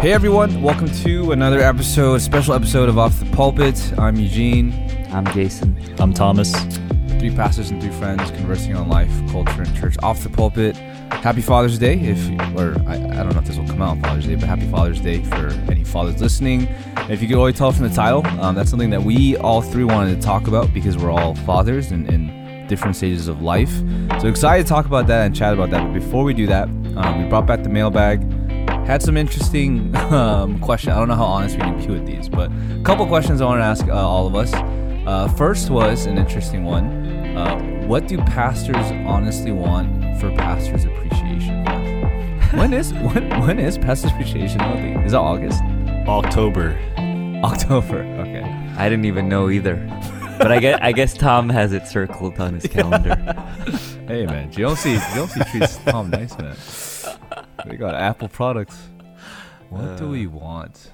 Hey everyone, welcome to another episode, special episode of Off the Pulpit. I'm Eugene. I'm Jason. I'm Thomas. Three pastors and three friends conversing on life, culture, and church off the pulpit. Happy Father's Day, if or I, I don't know if this will come out on Father's Day, but happy Father's Day for any fathers listening. And if you could already tell from the title, um, that's something that we all three wanted to talk about because we're all fathers and in different stages of life. So excited to talk about that and chat about that. But before we do that, um, we brought back the mailbag had some interesting um, questions. I don't know how honest we can be with these, but a couple questions I want to ask uh, all of us. Uh, first was an interesting one. Uh, what do pastors honestly want for Pastors Appreciation Month? when is when when is Pastors Appreciation Month? Is it August? October. October. Okay. I didn't even know either. But I guess I guess Tom has it circled on his calendar. hey man, GLC GLC treats Tom nice man. We got Apple products. What do we uh, want?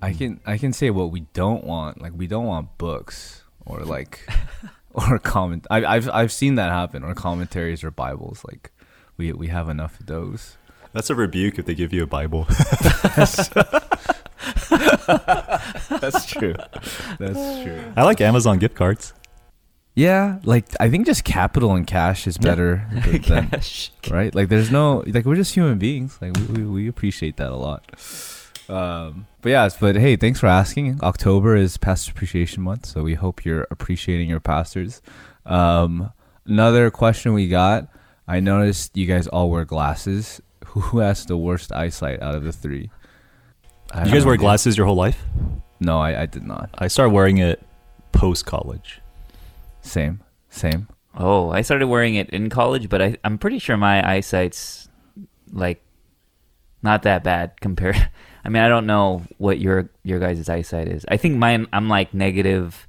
I can I can say what we don't want. Like we don't want books or like or comment. I, I've I've seen that happen or commentaries or Bibles. Like we we have enough of those. That's a rebuke if they give you a Bible. That's true. That's true. I like Amazon gift cards. Yeah, like I think just capital and cash is better than, Cash. right? Like there's no like we're just human beings. Like we, we, we appreciate that a lot. Um, but yeah, but hey, thanks for asking. October is Pastor Appreciation Month, so we hope you're appreciating your pastors. Um, another question we got. I noticed you guys all wear glasses. Who has the worst eyesight out of the three? I You guys wear glasses your whole life? No, I, I did not. I started wearing it post college. Same, same. Oh, I started wearing it in college, but I, I'm pretty sure my eyesight's like not that bad compared. I mean, I don't know what your your guys' eyesight is. I think mine. I'm like negative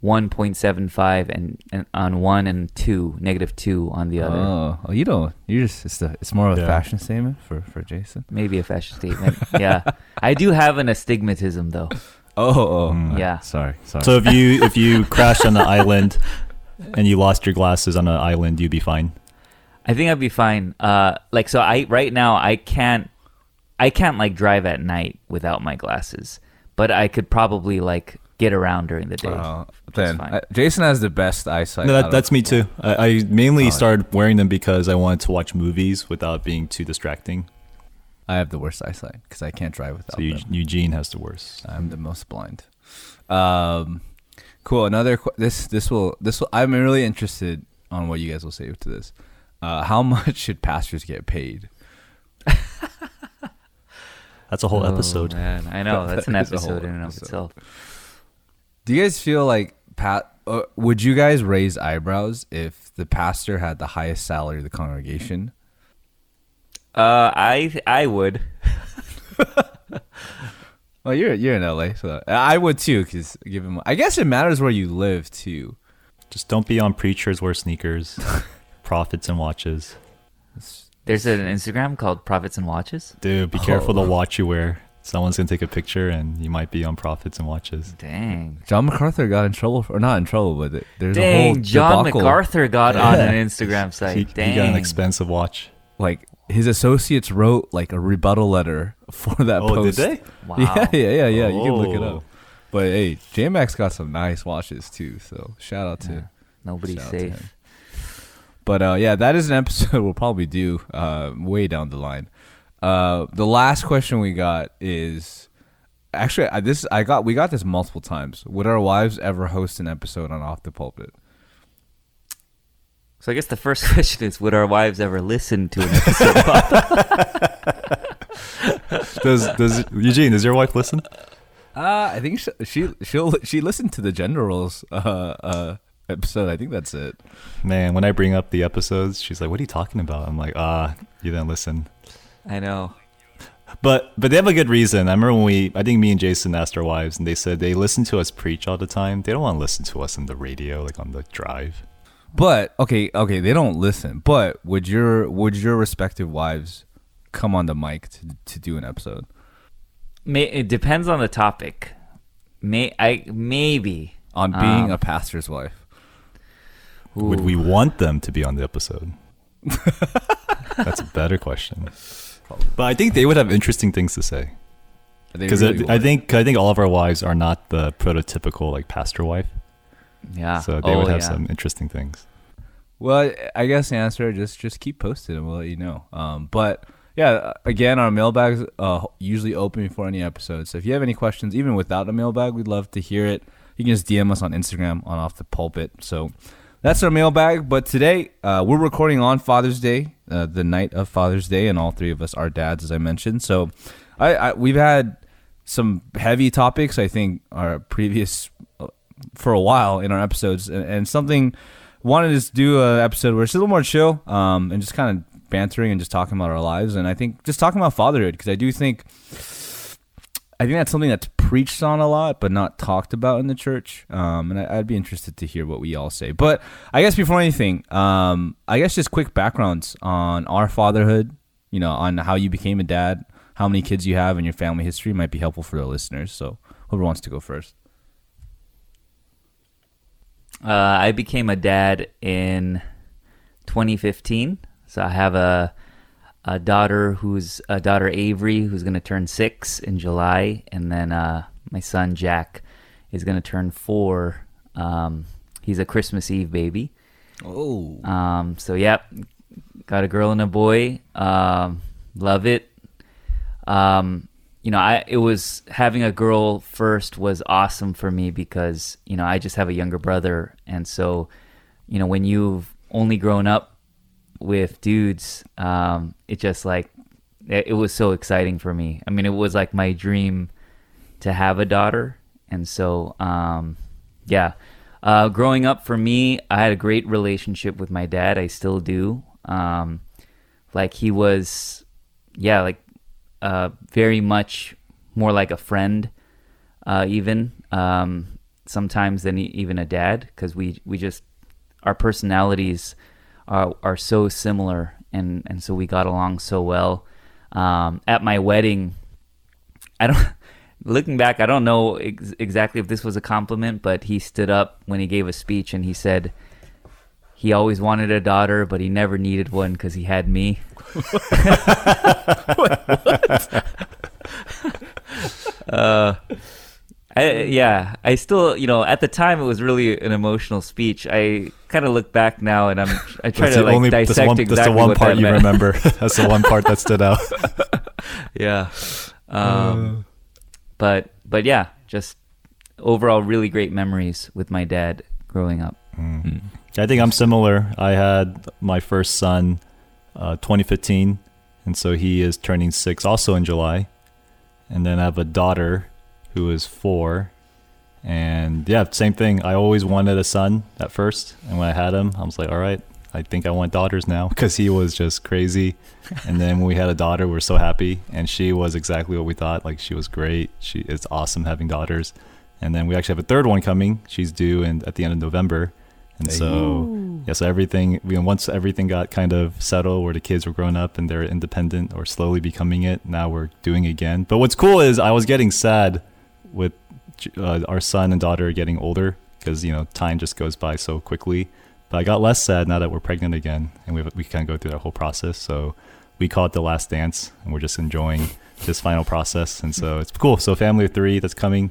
one point seven five, and, and on one and two, negative two on the other. Oh, oh, you don't. You just it's the it's more of a Yeah. fashion statement for for Jason. Maybe a fashion statement. yeah, I do have an astigmatism though. Oh, oh, Mm. uh, Yeah. Sorry, sorry. So if you if you crashed on an island and you lost your glasses on an island, you'd be fine. I think I'd be fine. Uh, like so, I right now I can't, I can't like drive at night without my glasses, but I could probably like get around during the day. Uh, then uh, Jason has the best eyesight. No, out that, of- that's me too. I, I mainly Oh. started wearing them because I wanted to watch movies without being too distracting. I have the worst eyesight because I can't drive without So Eu- them. Eugene has the worst. I'm the most blind. Um, cool. Another qu- this this will this will. I'm really interested on what you guys will say to this. Uh, how much should pastors get paid? That's a whole Oh, episode. man, I know that's an That is episode in and of itself. Do you guys feel like Pat? Uh, would you guys raise eyebrows if the pastor had the highest salary of the congregation? Uh, I I would. Well, you're you're in LA, so I would too. Because given, I guess it matters where you live too. Just don't be on preachers wear sneakers, prophets and watches. There's an Instagram called Profits and Watches. Dude, be careful Oh. the watch you wear. Someone's gonna take a picture and you might be on prophets and watches. Dang. John MacArthur got in trouble, for, or not in trouble, but it- there's a whole Dang, John debacle. MacArthur got on an Instagram site. He, Dang. he got an expensive watch. Like his associates wrote like a rebuttal letter for that Oh, post. did they? Wow. Yeah, yeah, yeah, yeah. You can look it Oh. up. But hey, J Max got some nice watches too. So shout out to Yeah. Nobody's shout to safe. him. But uh, yeah, that is an episode we'll probably do uh, way down the line. Uh, the last question we got is actually I, this I got we got this multiple times. Would our wives ever host an episode on Off the Pulpit? So I guess the first question is: Would our wives ever listen to an episode? of Does does Eugene? Does your wife listen? Uh, I think she, she she'll she listened to the gender roles uh, uh, episode. I think that's it. Man, when I bring up the episodes, she's like, "What are you talking about?" I'm like, "Ah, you didn't listen." I know. But but they have a good reason. I remember when we, I think me and Jason asked our wives, and they said they listen to us preach all the time. They don't want to listen to us on the radio, like on the drive. But okay, okay, they don't listen. But would your would your respective wives come on the mic to to do an episode? May, it depends on the topic. May I maybe on being Um, a pastor's wife? Would we want them to be on the episode? That's a better question. Probably. But I think they would have interesting things to say They because really I would. think I think all of our wives are not the prototypical like pastor wife, Yeah. so they oh, would have yeah. some interesting things. Well, I guess the answer just just keep posted and we'll let you know. Um, but yeah, again, our mailbags uh, usually open before any episode. So if you have any questions, even without a mailbag, we'd love to hear it. You can just DM us on Instagram on Off the Pulpit. So that's our mailbag. But today uh, we're recording on Father's Day, uh, the night of Father's Day, and all three of us are dads, as I mentioned. So I, I we've had some heavy topics. I think our previous for a while in our episodes, and, and something wanted to do an episode where it's a little more chill, um, and just kind of bantering and just talking about our lives, and I think just talking about fatherhood because I do think. I think that's something that's preached on a lot, but not talked about in the church. Um, and I, I'd be interested to hear what we all say. But I guess before anything, um, I guess just quick backgrounds on our fatherhood. You know, on how you became a dad, how many kids you have, and your family history might be helpful for the listeners. So, whoever wants to go first. Uh, I became a dad in 2015. So I have a a daughter who's a daughter Avery who's going to turn six in July, and then uh, my son Jack is going to turn four. Um, he's a Christmas Eve baby. Oh, Um, so yep, got a girl and a boy. Um, love it. Um, you know, I it was having a girl first was awesome for me because you know I just have a younger brother, and so you know when you've only grown up with dudes, um, it just like it, it was so exciting for me. I mean, it was like my dream to have a daughter, and so um, yeah. Uh, growing up for me, I had a great relationship with my dad. I still do. Um, like he was, yeah, like uh, very much more like a friend, uh, even um, sometimes than even a dad, because we we just our personalities are are so similar, and and so we got along so well. Um, at my wedding, I don't. Looking back, I don't know ex- exactly if this was a compliment, but he stood up when he gave a speech and he said he always wanted a daughter, but he never needed one because he had me. Uh, I, yeah, I still, you know, at the time it was really an emotional speech. I kind of look back now and I'm, I try That's to the like only- dissect that's one, exactly that's the one what part that you meant. remember. that's the one part that stood out. yeah. Um, but but yeah, just overall really great memories with my dad growing up. Mm. I think I'm similar. I had my first son, uh, 2015, and so he is turning six, also in July. And then I have a daughter who is four, and yeah, same thing. I always wanted a son at first, and when I had him, I was like, all right, I think I want daughters now because he was just crazy. and then when we had a daughter, we are so happy, and she was exactly what we thought. Like she was great. She it's awesome having daughters. And then we actually have a third one coming. She's due in at the end of November. And so, yeah, so everything, you know, once everything got kind of settled where the kids were growing up and they're independent or slowly becoming it, now we're doing again. But what's cool is I was getting sad with uh, our son and daughter getting older because, you know, time just goes by so quickly. But I got less sad now that we're pregnant again and we, we kind of go through that whole process. So we call it the last dance and we're just enjoying this final process. And so it's cool. So family of three that's coming.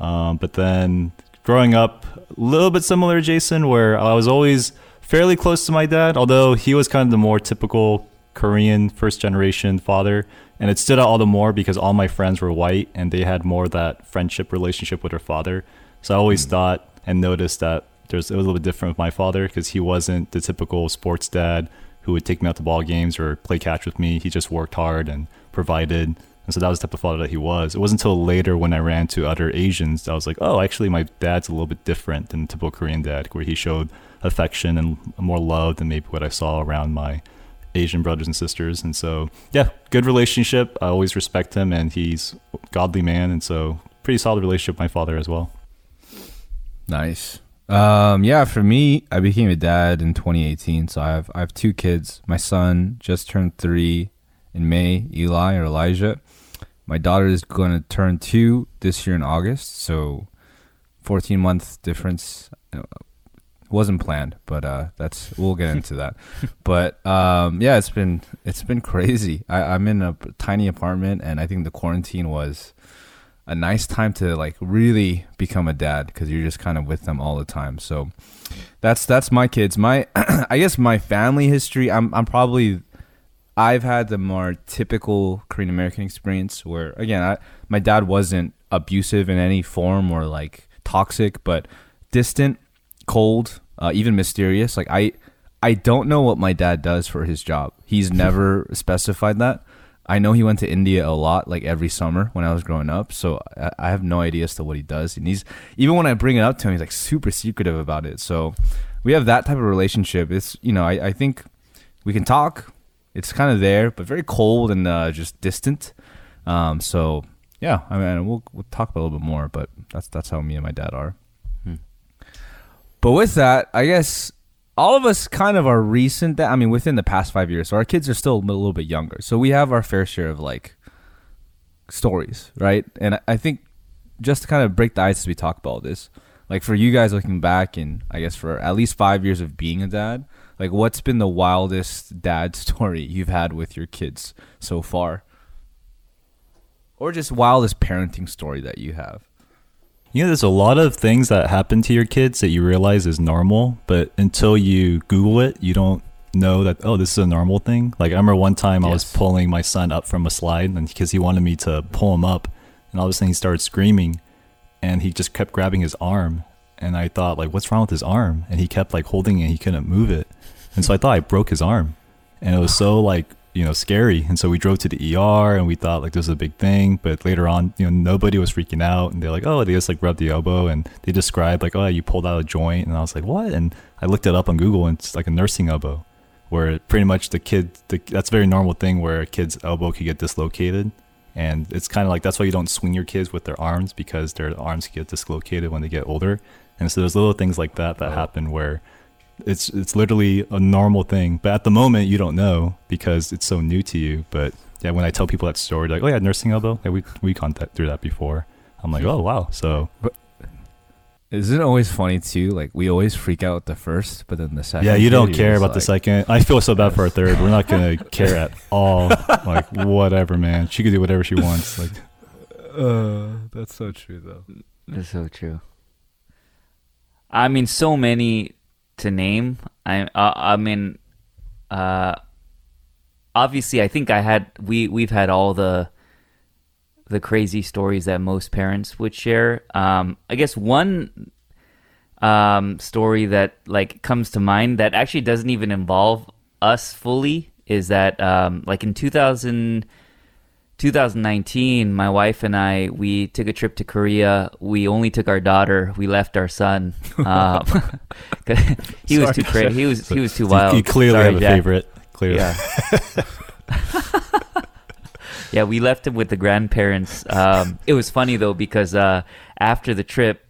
Um, but then growing up, a little bit similar to Jason, where I was always fairly close to my dad, although he was kind of the more typical Korean first generation father. And it stood out all the more because all my friends were white and they had more of that friendship relationship with their father. So I always hmm. thought and noticed that there's it was a little bit different with my father because he wasn't the typical sports dad who would take me out to ball games or play catch with me. He just worked hard and provided. And so that was the type of father that he was. It wasn't until later when I ran to other Asians that I was like, oh, actually, my dad's a little bit different than the typical Korean dad, where he showed affection and more love than maybe what I saw around my Asian brothers and sisters. And so, yeah, good relationship. I always respect him, and he's a godly man. And so, pretty solid relationship with my father as well. Nice. Um, yeah, for me, I became a dad in 2018. So I have I have two kids. My son just turned three in May, Eli or Elijah. My daughter is going to turn two this year in August. So 14 month difference. Uh, wasn't planned, but uh, that's we'll get into that. But um, yeah, it's been it's been crazy. I, I'm in a tiny apartment, and I think the quarantine was a nice time to like really become a dad because you're just kind of with them all the time. So that's that's my kids. My I guess my family history. I'm I'm probably I've had the more typical Korean American experience where again I, my dad wasn't abusive in any form or like toxic, but distant, cold, uh, even mysterious. Like I I don't know what my dad does for his job. He's never specified that. I know he went to India a lot, like every summer when I was growing up. So I, I have no idea as to what he does. And he's even when I bring it up to him, he's like super secretive about it. So we have that type of relationship. It's you know I, I think we can talk. It's kind of there, but very cold and uh, just distant. Um, so yeah, I mean we'll we'll talk about a little bit more, but that's that's how me and my dad are. Hmm. But with that, I guess all of us kind of are recent that I mean within the past five years. So our kids are still a little bit younger. So we have our fair share of like stories, right? And I- I think just to kind of break the ice as we talk about all this, like for you guys looking back and I guess for at least five years of being a dad, like what's been the wildest dad story you've had with your kids so far? Or just wildest parenting story that you have. You know, there's a lot of things that happen to your kids that you realize is normal, but until you Google it, you don't know that oh, this is a normal thing. Like I remember one time I was pulling my son up from a slide, and because he wanted me to pull him up, and all of a sudden he started screaming, and he just kept grabbing his arm, and I thought like, what's wrong with his arm? And he kept like holding it, and he couldn't move it, and so I thought I broke his arm, and it was so like you know scary, and so we drove to the ER, and we thought like this is a big thing, but later on, you know, nobody was freaking out, and they're like, oh, they just like rubbed the elbow, and they described like, oh, you pulled out a joint, and I was like, what? And I looked it up on Google, and it's like a nursing elbow where pretty much the kid the, that's a very normal thing where a kid's elbow could get dislocated. And it's kind of like that's why you don't swing your kids with their arms because their arms get dislocated when they get older. And so there's little things like that that happen where it's it's literally a normal thing but at the moment you don't know because it's so new to you but yeah when i tell people that story like oh yeah nursing elbow yeah we we gone that, through that before i'm like oh wow so Isn't it always funny too? Like we always freak out the first, but then the second. Yeah, you don't care you're about the second. I feel so bad for our third. We're not gonna care at all. Like whatever, man. She can do whatever she wants. Like Uh, that's so true though. That's so true. I mean, so many to name. I uh, I mean, uh, obviously, I think I had we we've had all the the crazy stories that most parents would share. Um, I guess one um, story that like comes to mind that actually doesn't even involve us fully is that um, like in 2000 2019 my wife and i we took a trip to korea. We only took our daughter. We left our son. Um, 'cause he was too crazy he was he was too wild. You, clearly Sorry, have a Jack. favorite. Clearly. yeah. Yeah we left him with the grandparents. Um, it was funny though because uh, after the trip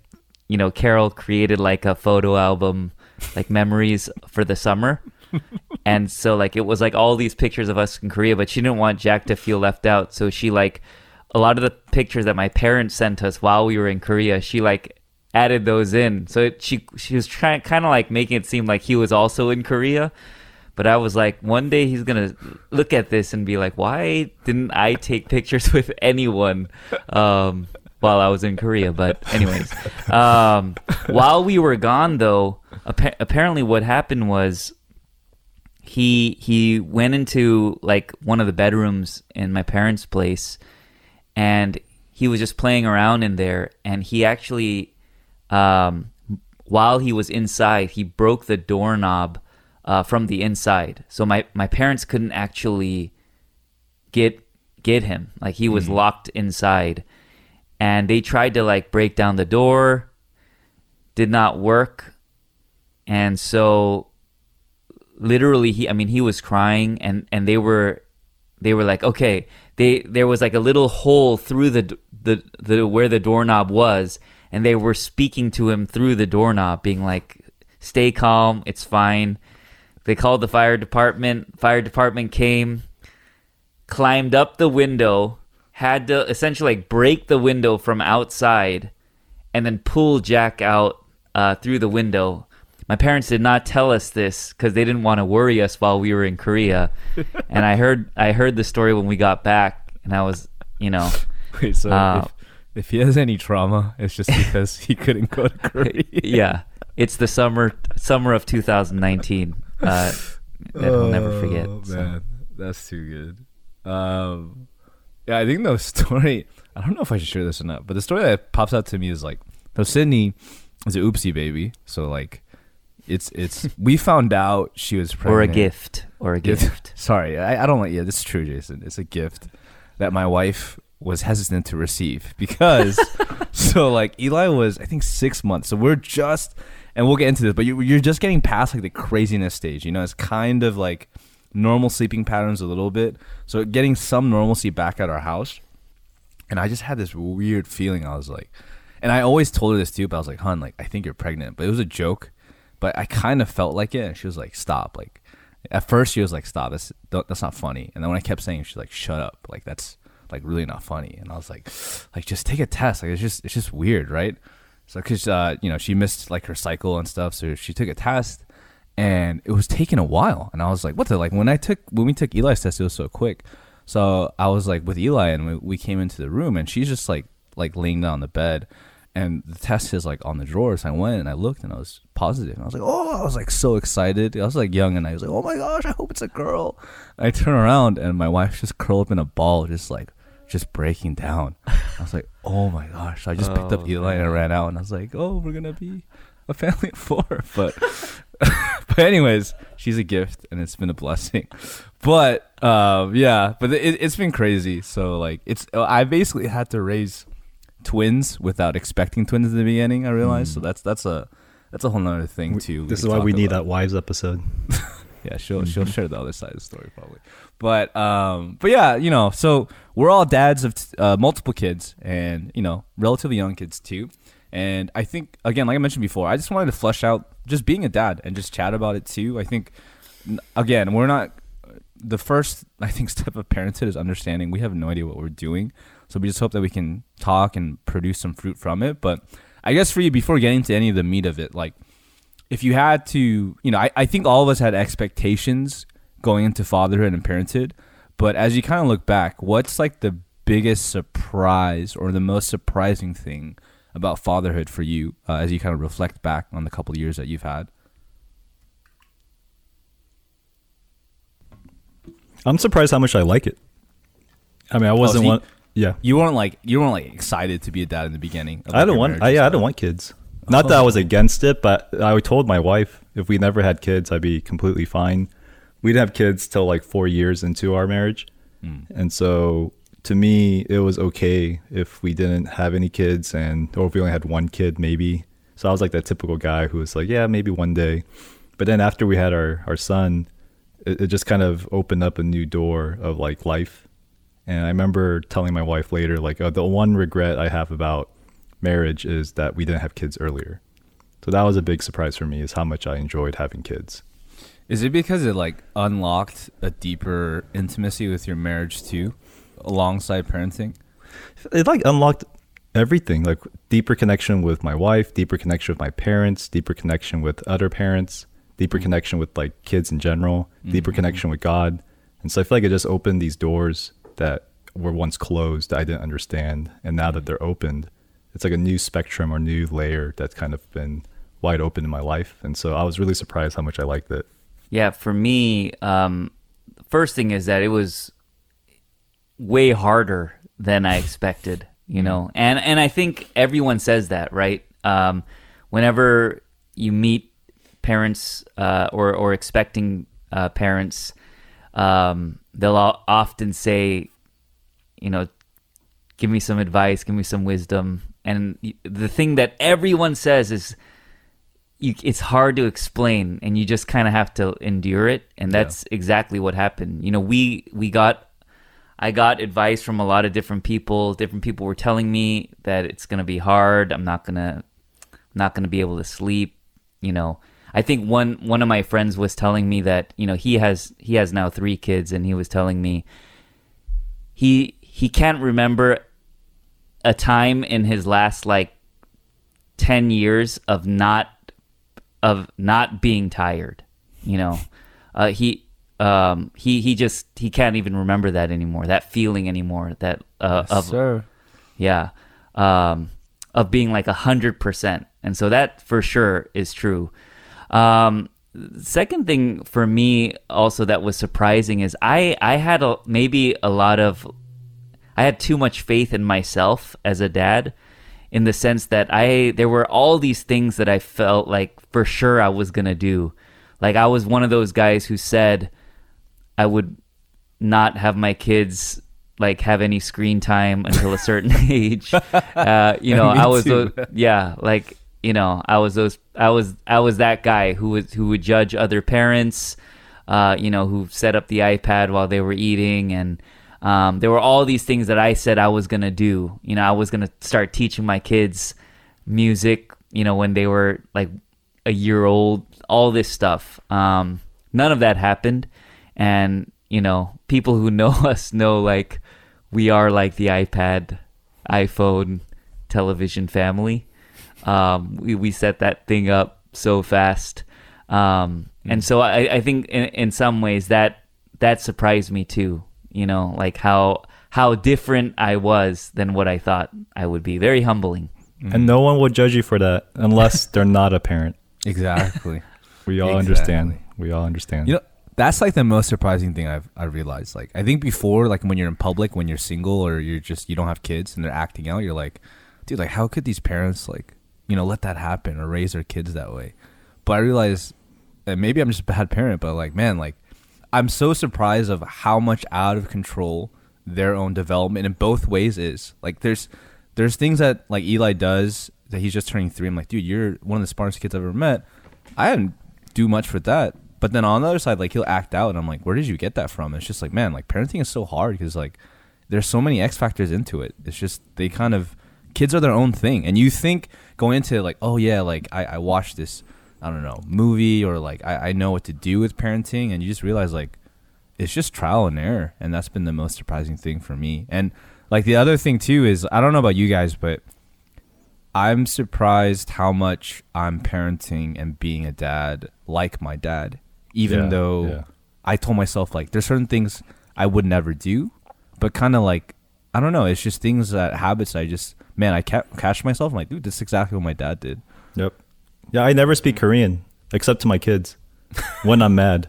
you know carol created like a photo album like memories for the summer and so like it was like all these pictures of us in korea but she didn't want jack to feel left out. So she like a lot of the pictures that my parents sent us while we were in korea she like added those in. So it, she she was trying kind of like making it seem like he was also in korea. But I was like, one day he's gonna look at this and be like, why didn't I take pictures with anyone um, while I was in Korea? But anyways, um, while we were gone, though, appa- apparently what happened was he he went into like one of the bedrooms in my parents' place, and he was just playing around in there, and he actually, um, while he was inside, he broke the doorknob uh, from the inside. So my my parents couldn't actually get get him. Like he was locked inside, and they tried to like break down the door, did not work, and so literally he I mean he was crying and and they were they were like okay they there was like a little hole through the the the where the doorknob was and they were speaking to him through the doorknob being like stay calm it's fine they called the fire department fire department came climbed up the window had to essentially like break the window from outside and then pull Jack out uh, through the window. My parents did not tell us this because they didn't want to worry us while we were in Korea. and I heard I heard the story when we got back, and I was, you know, Wait, so Uh, if, if he has any trauma, it's just because he couldn't go to Korea. yeah, it's the summer summer of 2019 uh, that he'll never forget. Oh, so. That's too good. Um, yeah, I think the story. I don't know if I should share this or not, but the story that pops out to me is like, so Sydney is an oopsie baby. So like, it's it's we found out she was pregnant Or a gift, or a Gift. gift. Sorry, I, I don't like. Yeah, this is true, Jason. It's a gift that my wife was hesitant to receive because so like Eli was I think six months. So we're just and we'll get into this, but you, you're just getting past like the craziness stage. You know, it's kind of like normal sleeping patterns a little bit. So getting some normalcy back at our house, and I just had this weird feeling. I was like, and I always told her this too, but I was like, "Hun, like I think you're pregnant," but it was a joke. But I kind of felt like it, and she was like, "Stop!" Like at first she was like, "Stop! That's that's not funny." And then when I kept saying, she's like, "Shut up!" Like that's like really not funny. And I was like, "Like just take a test. Like it's just it's just weird, right?" So because uh, you know she missed like her cycle and stuff, so she took a test, and it was taking a while. And I was like, "What the?" Like when I took when we took Eli's test, it was so quick. So I was like with Eli, and we, we came into the room, and she's just like like laying down on the bed, and the test is like on the drawers. I went and I looked, and I was positive. And I was like, "Oh!" I was like so excited. I was like young, and I was like, "Oh my gosh! I hope it's a girl." I turn around, and my wife just curled up in a ball, just like just breaking down. I was like, "Oh my gosh!" So I just picked up Oh, Eli and I ran out, and I was like, "Oh, we're gonna be a family of four. But but anyways, she's a gift, and it's been a blessing. But um, yeah, but it, it's been crazy. So like, it's I basically had to raise twins without expecting twins in the beginning. I realized, so that's that's a that's a whole nother thing too. This is why we need that wives episode. Yeah, she'll she'll share the other side of the story probably. But um, but yeah, you know, so we're all dads of uh, multiple kids, and you know, relatively young kids too. And I think again, like I mentioned before, I just wanted to flesh out just being a dad and just chat about it too. I think again, we're not the first. I think step of parenthood is understanding we have no idea what we're doing, so we just hope that we can talk and produce some fruit from it. But I guess for you, before getting to any of the meat of it, like if you had to, you know, I, I think all of us had expectations going into fatherhood and parenthood, but as you kind of look back, what's like the biggest surprise or the most surprising thing about fatherhood for you uh, as you kind of reflect back on the couple of years that you've had? I'm surprised how much I like it. I mean, I wasn't so you- one. Yeah, You weren't like you weren't like excited to be a dad in the beginning. of, I like, don't want. I, yeah, I don't want kids. Not that I was against it, but I told my wife if we never had kids, I'd be completely fine. We didn't have kids till like four years into our marriage, Mm. and so to me, it was okay if we didn't have any kids, and or if we only had one kid, maybe. So I was like that typical guy who was like, yeah, maybe one day. But then after we had our our son, it, it just kind of opened up a new door of like life. And I remember telling my wife later, like, oh, the one regret I have about marriage is that we didn't have kids earlier. So that was a big surprise for me is how much I enjoyed having kids. Is it because it like unlocked a deeper intimacy with your marriage too, alongside parenting? It like unlocked everything, like deeper connection with my wife, deeper connection with my parents, deeper connection with other parents, deeper connection with like kids in general, deeper Mhm. connection with God. And so I feel like it just opened these doors that were once closed I didn't understand. And now that they're opened, it's like a new spectrum or new layer that's kind of been wide open in my life. And so I was really surprised how much I liked it. Yeah, for me, um, first thing is that it was way harder than I expected. You know, and and I think everyone says that, right? Um, whenever you meet parents uh, or or expecting uh, parents, um, they'll often say, you know, give me some advice, give me some wisdom. And the thing that everyone says is, you, it's hard to explain, and you just kind of have to endure it. And that's exactly what happened. You know, we we got, I got advice from a lot of different people. Different people were telling me that it's gonna be hard. I'm not gonna, not gonna be able to sleep. You know, I think one one of my friends was telling me that you know he has he has now three kids, and he was telling me he he can't remember a time in his last like 10 years of not of not being tired. You know, uh, he um, he he just he can't even remember that anymore. That feeling anymore. That uh, of sir. yeah, um, of being like a hundred percent. And so that for sure is true. Um, second thing for me also that was surprising is I I had a, maybe a lot of I had too much faith in myself as a dad in the sense that I there were all these things that I felt like for sure I was going to do. Like I was one of those guys who said I would not have my kids like have any screen time until a certain age. Uh, you know, I was those, yeah, like you know, I was those I was I was that guy who was who would judge other parents, uh, you know, who set up the iPad while they were eating and um, there were all these things that I said I was gonna do. You know, I was gonna start teaching my kids music. You know, when they were like a year old, all this stuff. Um, none of that happened, and you know, people who know us know like we are like the iPad, iPhone, television family. Um, we we set that thing up so fast, um, and so I, I think in, in some ways that that surprised me too. You know, like how how different I was than what I thought I would be. Very humbling. And no one will judge you for that unless they're not a parent. Exactly. We all Exactly. understand. We all understand. You know, that's like the most surprising thing I've I realized. Like I think before, like when you're in public, when you're single or you're just you don't have kids and they're acting out, you're like, dude, like how could these parents like you know let that happen or raise their kids that way? But I realized, and maybe I'm just a bad parent, but like man, like I'm so surprised of how much out of control their own development in both ways is. Like there's there's things that like Eli does that he's just turning three. I'm like, dude, you're one of the smartest kids I've ever met. I didn't do much for that. But then on the other side, like he'll act out, and I'm like, where did you get that from? It's just like, man, like parenting is so hard because like there's so many X factors into it. It's just they kind of kids are their own thing, and you think going into like, oh yeah, like I, I watched this, I don't know, movie or like I, I know what to do with parenting, and you just realize like it's just trial and error, and that's been the most surprising thing for me. And like the other thing too is I don't know about you guys, but I'm surprised how much I'm parenting and being a dad like my dad, even Yeah, though yeah. I told myself like there's certain things I would never do, but kind of like I don't know, it's just things uh, that habits I just man I ca- catch myself I'm like dude, this is exactly what my dad did. Yep. Yeah, I never speak mm. Korean except to my kids when I'm mad.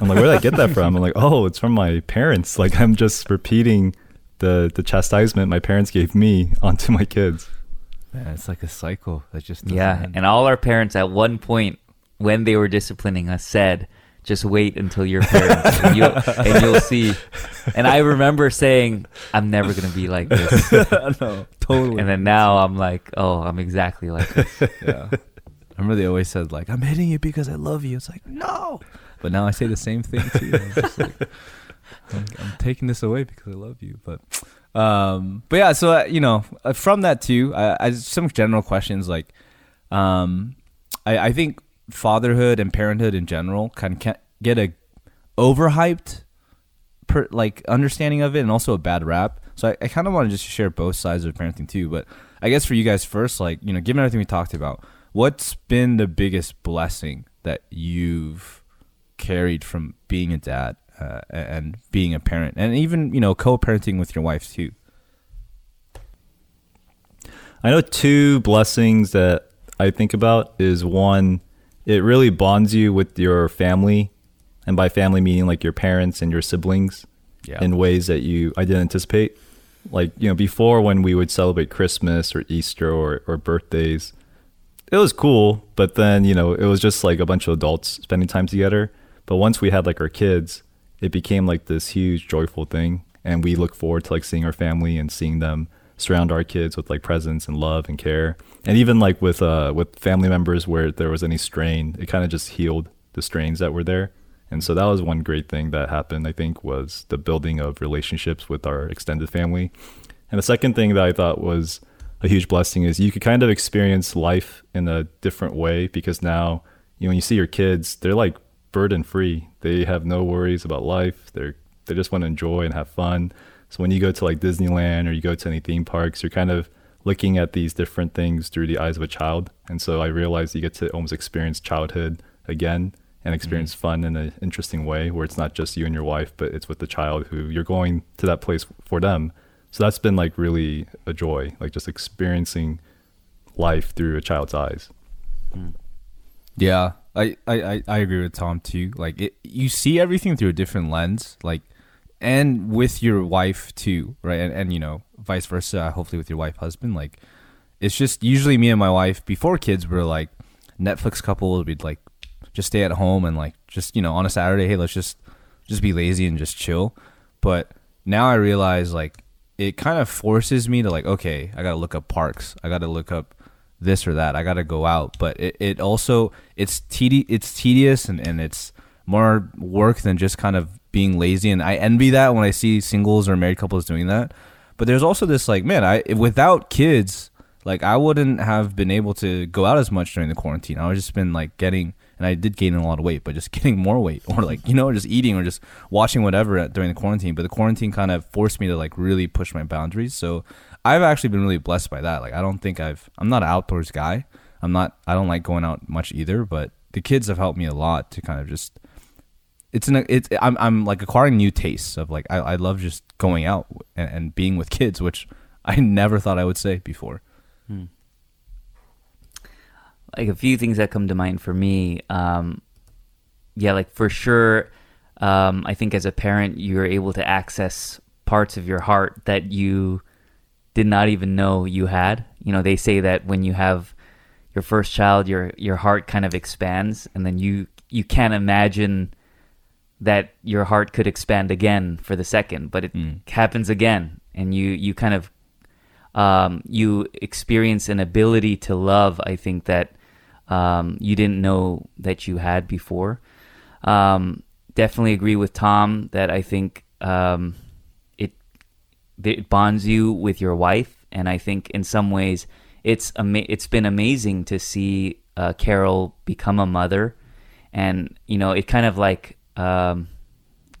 I'm like, where did I get that from? I'm like, oh, it's from my parents. Like I'm just repeating the the chastisement my parents gave me onto my kids. Man, it's like a cycle that just Yeah, end. and all our parents at one point when they were disciplining us said, "Just wait until your parents, and, you'll, and you'll see." And I remember saying, "I'm never gonna be like this," no, totally. and then now I'm like, "Oh, I'm exactly like this." yeah. I remember they always said like, "I'm hitting you because I love you." It's like, no. But now I say the same thing too. I'm, like, I'm, I'm taking this away because I love you. But, um, but yeah. So uh, you know, uh, from that too, I, I some general questions like, um, I, I think fatherhood and parenthood in general can, can get a overhyped per, like understanding of it and also a bad rap. So I, I kind of want to just share both sides of parenting too. But I guess for you guys first, like you know, given everything we talked about, what's been the biggest blessing that you've carried from being a dad uh, and being a parent, and even you know co-parenting with your wife too? I know two blessings that I think about is one, it really bonds you with your family, and by family meaning like your parents and your siblings Yeah. in ways that you I didn't anticipate. Like you know, before when we would celebrate Christmas or Easter or or birthdays, it was cool. But then you know, it was just like a bunch of adults spending time together. But once we had like our kids, it became like this huge joyful thing, and we look forward to like seeing our family and seeing them surround our kids with like presents and love and care. And even like with uh with family members where there was any strain, it kind of just healed the strains that were there. And so that was one great thing that happened, I think, was the building of relationships with our extended family. And the second thing that I thought was a huge blessing is you could kind of experience life in a different way because now, you know, when you see your kids, they're like burden free. They have no worries about life. They're they just want to enjoy and have fun. So when you go to like Disneyland or you go to any theme parks, you're kind of looking at these different things through the eyes of a child. And so I realized you get to almost experience childhood again and experience mm-hmm. fun in an interesting way where it's not just you and your wife, but it's with the child who you're going to that place for them. So that's been like really a joy, like just experiencing life through a child's eyes. Hmm. Yeah, I, I, I- I agree with Tom too. Like it, you see everything through a different lens, like, and with your wife too, right? And, and you know, vice versa. Hopefully, with your wife, husband. Like, it's just usually me and my wife before kids were like Netflix couple. We'd like just stay at home and like just you know on a Saturday, hey, let's just just be lazy and just chill. But now I realize like it kind of forces me to like okay, I gotta look up parks. I gotta look up this or that. I got to go out. But it, it also it's tedi- it's tedious and, and it's more work than just kind of being lazy. And I envy that when I see singles or married couples doing that. But there's also this like, man, I without kids, like I wouldn't have been able to go out as much during the quarantine. I would just been like getting, and I did gain a lot of weight, but just getting more weight, or like you know, just eating or just watching whatever during the quarantine. But the quarantine kind of forced me to like really push my boundaries. So I've actually been really blessed by that. Like I don't think I've, I'm not an outdoors guy. I'm not, I don't like going out much either. But the kids have helped me a lot to kind of just. It's an it's I'm I'm like acquiring new tastes of like I, I love just going out and, and being with kids, which I never thought I would say before. like a few things that come to mind for me. Um, yeah, like for sure, um, I think as a parent, you're able to access parts of your heart that you did not even know you had. You know, they say that when you have your first child, your your heart kind of expands, and then you you can't imagine that your heart could expand again for the second, but it happens again, and you you kind of um, you experience an ability to love. I think that um, you didn't know that you had before. Um, definitely agree with Tom that I think um, it it bonds you with your wife, and I think in some ways it's ama- it's been amazing to see uh, Carol become a mother, and you know it kind of like um,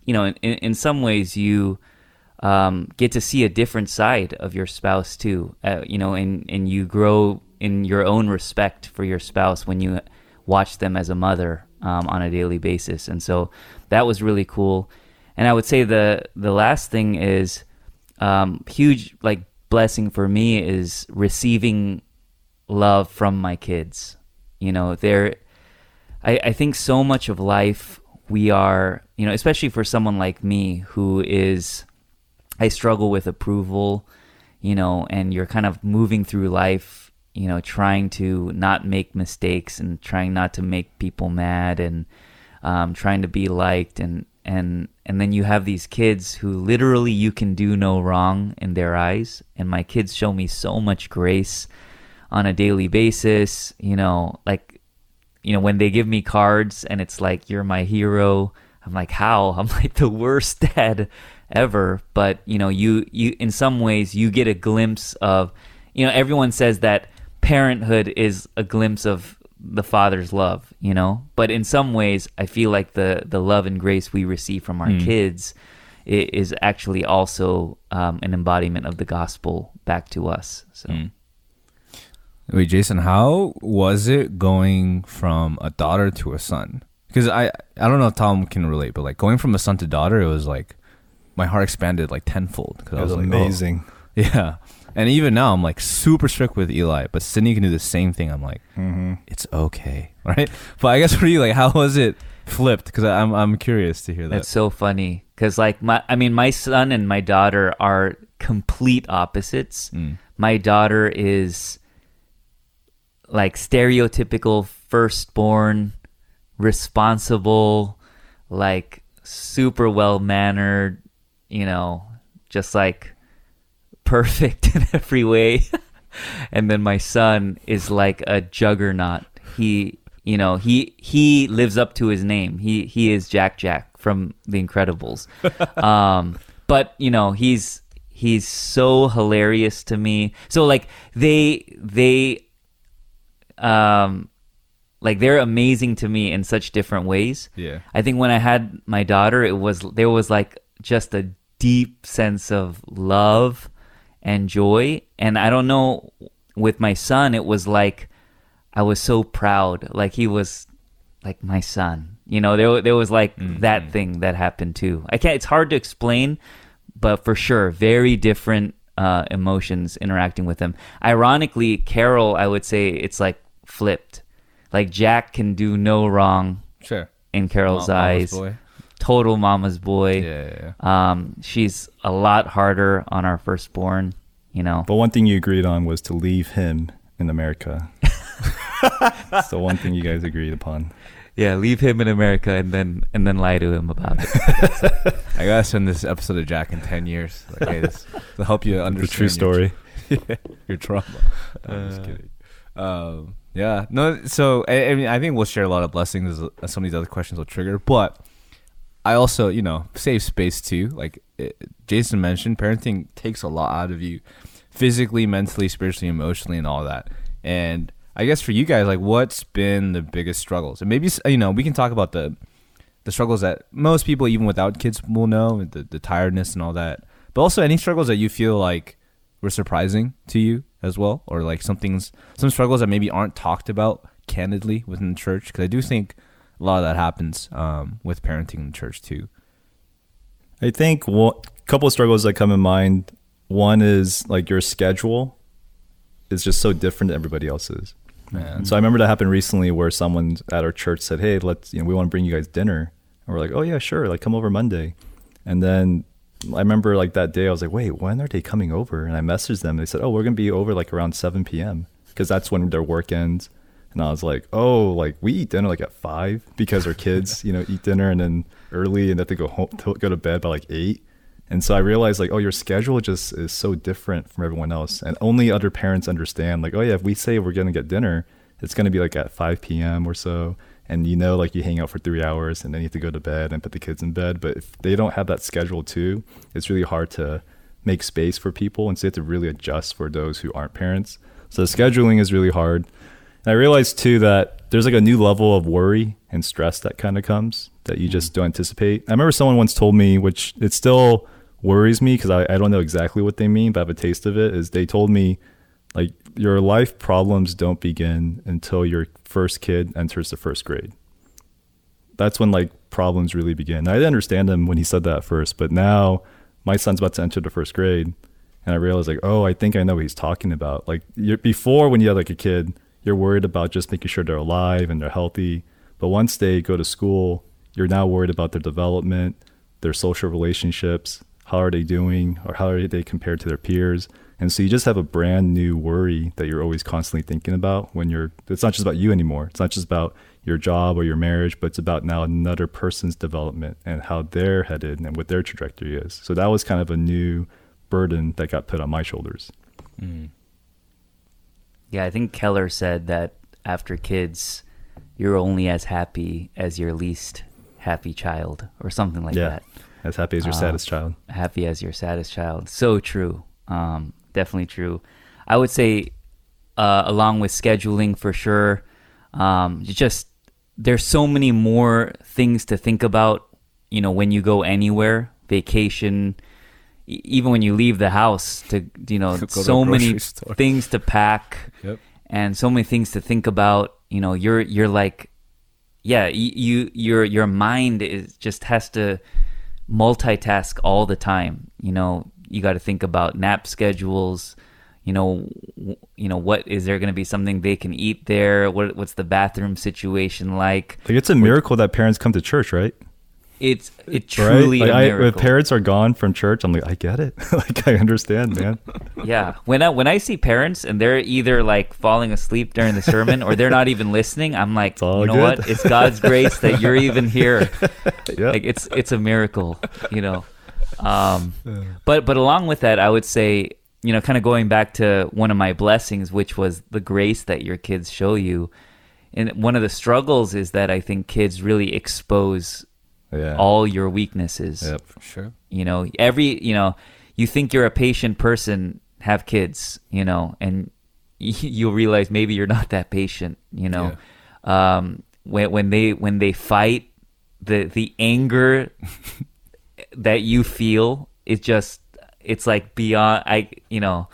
you know in, in some ways you um, get to see a different side of your spouse too. Uh, you know, and and you grow in your own respect for your spouse when you watch them as a mother um, on a daily basis, and so that was really cool. And I would say the the last thing is um, huge like blessing for me is receiving love from my kids. You know, they're I, I think so much of life we are, you know, especially for someone like me who is I struggle with approval, you know, and you're kind of moving through life, you know, trying to not make mistakes and trying not to make people mad and um, trying to be liked and and and then you have these kids who literally you can do no wrong in their eyes. And my kids show me so much grace on a daily basis you know like you know when they give me cards and it's like you're my hero i'm like how? I'm like the worst dad ever. But you know you you in some ways you get a glimpse of you know everyone says that parenthood is a glimpse of the father's love you know? But in some ways i feel like the the love and grace we receive from our kids is actually also um, an embodiment of the gospel back to us so Wait, Jason, how was it going from a daughter to a son? Because I I don't know if Tom can relate, but like going from a son to daughter, it was like my heart expanded like tenfold. Cause It I was was like, oh. amazing. Yeah. And even now, I'm like super strict with Eli, but Sydney can do the same thing. I'm like, Mm-hmm. it's okay, right? But I guess for you, like, how was it flipped? Because I'm I'm curious to hear that. It's so funny because, like, my I mean, my son and my daughter are complete opposites. Mm. My daughter is like stereotypical firstborn, responsible, like super well mannered, you know, just like perfect in every way. and then my son is like a juggernaut. He, you know, he he lives up to his name. He he is Jack Jack from The Incredibles. um, but you know, he's he's so hilarious to me. So like they they um like they're amazing to me in such different ways. Yeah. I think when I had my daughter, it was there was like just a deep sense of love and joy. And I don't know, with my son, it was like I was so proud, like he was like my son. You know, there there was like that thing that happened too. I can't. It's hard to explain, but for sure, very different uh, emotions interacting with him. Ironically, Carol, I would say it's like flipped. Like Jack can do no wrong Sure. in Carol's Ma- eyes. boy. Total mama's boy. Yeah, yeah, yeah. Um, she's a lot harder on our firstborn. You know, But one thing you agreed on was to leave him in America. That's the one thing you guys agreed upon. yeah, leave him in America and then and then lie to him about it. I gotta send this episode of Jack in ten years. Like, hey, this to help you understand The true story. yeah, your trauma. I'm just Uh, kidding. Um, yeah, no. So I, I mean, I think we'll share a lot of blessings. As some of these other questions will trigger, but I also, you know, save space too. Like it, Jason mentioned, parenting takes a lot out of you, physically, mentally, spiritually, emotionally, and all that. And I guess for you guys, like, what's been the biggest struggles? And maybe you know, we can talk about the the struggles that most people, even without kids, will know, the the tiredness and all that. But also any struggles that you feel like were surprising to you as well, or like some things, some struggles that maybe aren't talked about candidly within the church. Because I do think a lot of that happens um, with parenting in the church too. I think a couple of struggles that come in mind. One is like your schedule is just so different than everybody else's. Man. So I remember that happened recently where someone at our church said, "Hey, let's you know we want to bring you guys dinner," and we're like, "Oh yeah, sure, like come over Monday." And then I remember like that day I was like, "Wait, when are they coming over?" And I messaged them. They said, "Oh, we're gonna be over like around 7 p.m. because that's when their work ends." And I was like, "Oh, like we eat dinner like at five because our kids, you know, eat dinner and then early and they have to go home to go to bed by like eight. And so I realized like, oh, your schedule just is so different from everyone else. And only other parents understand like, oh yeah, if we say we're gonna get dinner, it's gonna be like at five PM or so. And you know, like you hang out for three hours and then you have to go to bed and put the kids in bed. But if they don't have that schedule too, it's really hard to make space for people. And so you have to really adjust for those who aren't parents. So scheduling is really hard. And I realized too that there's like a new level of worry and stress that kind of comes that you mm. just don't anticipate. I remember someone once told me, which it still worries me because I, I don't know exactly what they mean, but I have a taste of it, is they told me like your life problems don't begin until your first kid enters the first grade. That's when like problems really begin. I didn't understand him when he said that at first, but now my son's about to enter the first grade and I realized like, oh, I think I know what he's talking about. Like before when you have like a kid, you're worried about just making sure they're alive and they're healthy. But once they go to school, you're now worried about their development, their social relationships, how are they doing, or how are they compared to their peers. And so you just have a brand new worry that you're always constantly thinking about when you're, it's not just about you anymore. It's not just about your job or your marriage, but it's about now another person's development and how they're headed and what their trajectory is. So that was kind of a new burden that got put on my shoulders. Yeah, I think Keller said that after kids, you're only as happy as your least happy child, or something like yeah. that. As happy as your Uh, saddest child. Happy as your saddest child. So true. Um, definitely true. I would say, uh, along with scheduling for sure, um, just there's so many more things to think about. You know, when you go anywhere, vacation, e- even when you leave the house, to you know, Go so many store. things to pack Yep. and so many things to think about. You know, you're you're like, yeah, you, you your your mind is just has to multitask all the time. You know, you got to think about nap schedules. You know, you know what is there going to be something they can eat there? What what's the bathroom situation like? Like it's a miracle that parents come to church, right? It's it truly right? Like a I, miracle. if parents are gone from church, I'm like, I get it. like I understand, man. Yeah, when I when I see parents and they're either like falling asleep during the sermon or they're not even listening, I'm like, you know good. what? It's God's grace that you're even here. Yeah. Like it's it's a miracle, you know. Um, but but along with that, I would say, you know, kind of going back to one of my blessings, which was the grace that your kids show you. And one of the struggles is that I think kids really expose yeah. all your weaknesses Yep. Sure. you know every you know you think you're a patient person have kids you know and you'll realize maybe you're not that patient you know um when when they when they fight the the anger that you feel is just it's like beyond I you know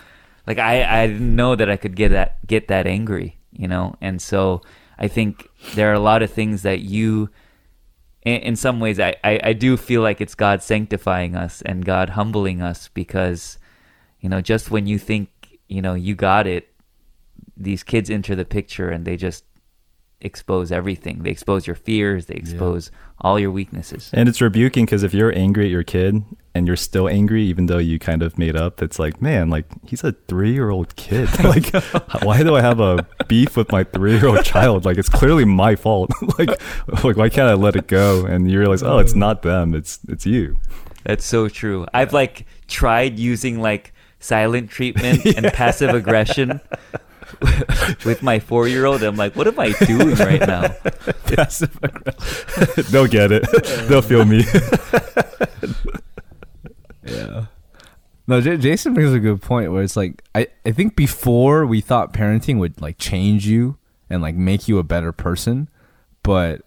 like I I didn't know that I could get that get that angry you know? And so I think there are a lot of things that you in, in some ways I, I I do feel like it's God sanctifying us and God humbling us because you know just when you think you know you got it these kids enter the picture and they just expose everything they expose your fears they expose all your weaknesses And it's rebuking because if you're angry at your kid and you're still angry, even though you kind of made up, it's like, man, like he's a three year old kid. like, why do I have a beef with my three year old child? Like, it's clearly my fault. like, like, why can't I let it go? And you realize, oh, it's not them. It's, it's you. That's so true. I've like tried using like silent treatment and passive aggression with my four year old. I'm like, what am I doing right now? Passive aggressive. They'll get it. They'll feel me. Yeah. No, J- Jason brings a good point where it's like I, I think before we thought parenting would like change you and like make you a better person, but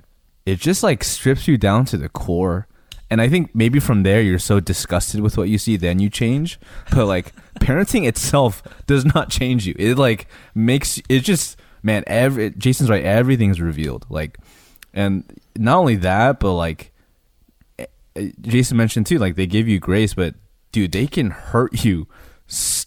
it just like strips you down to the core. And I think maybe from there you're so disgusted with what you see, then you change. But like parenting itself does not change you. It like makes it just man. Every Jason's right. Everything's revealed. Like, and not only that, but like eh, eh, Jason mentioned too, like they give you grace, but dude, they can hurt you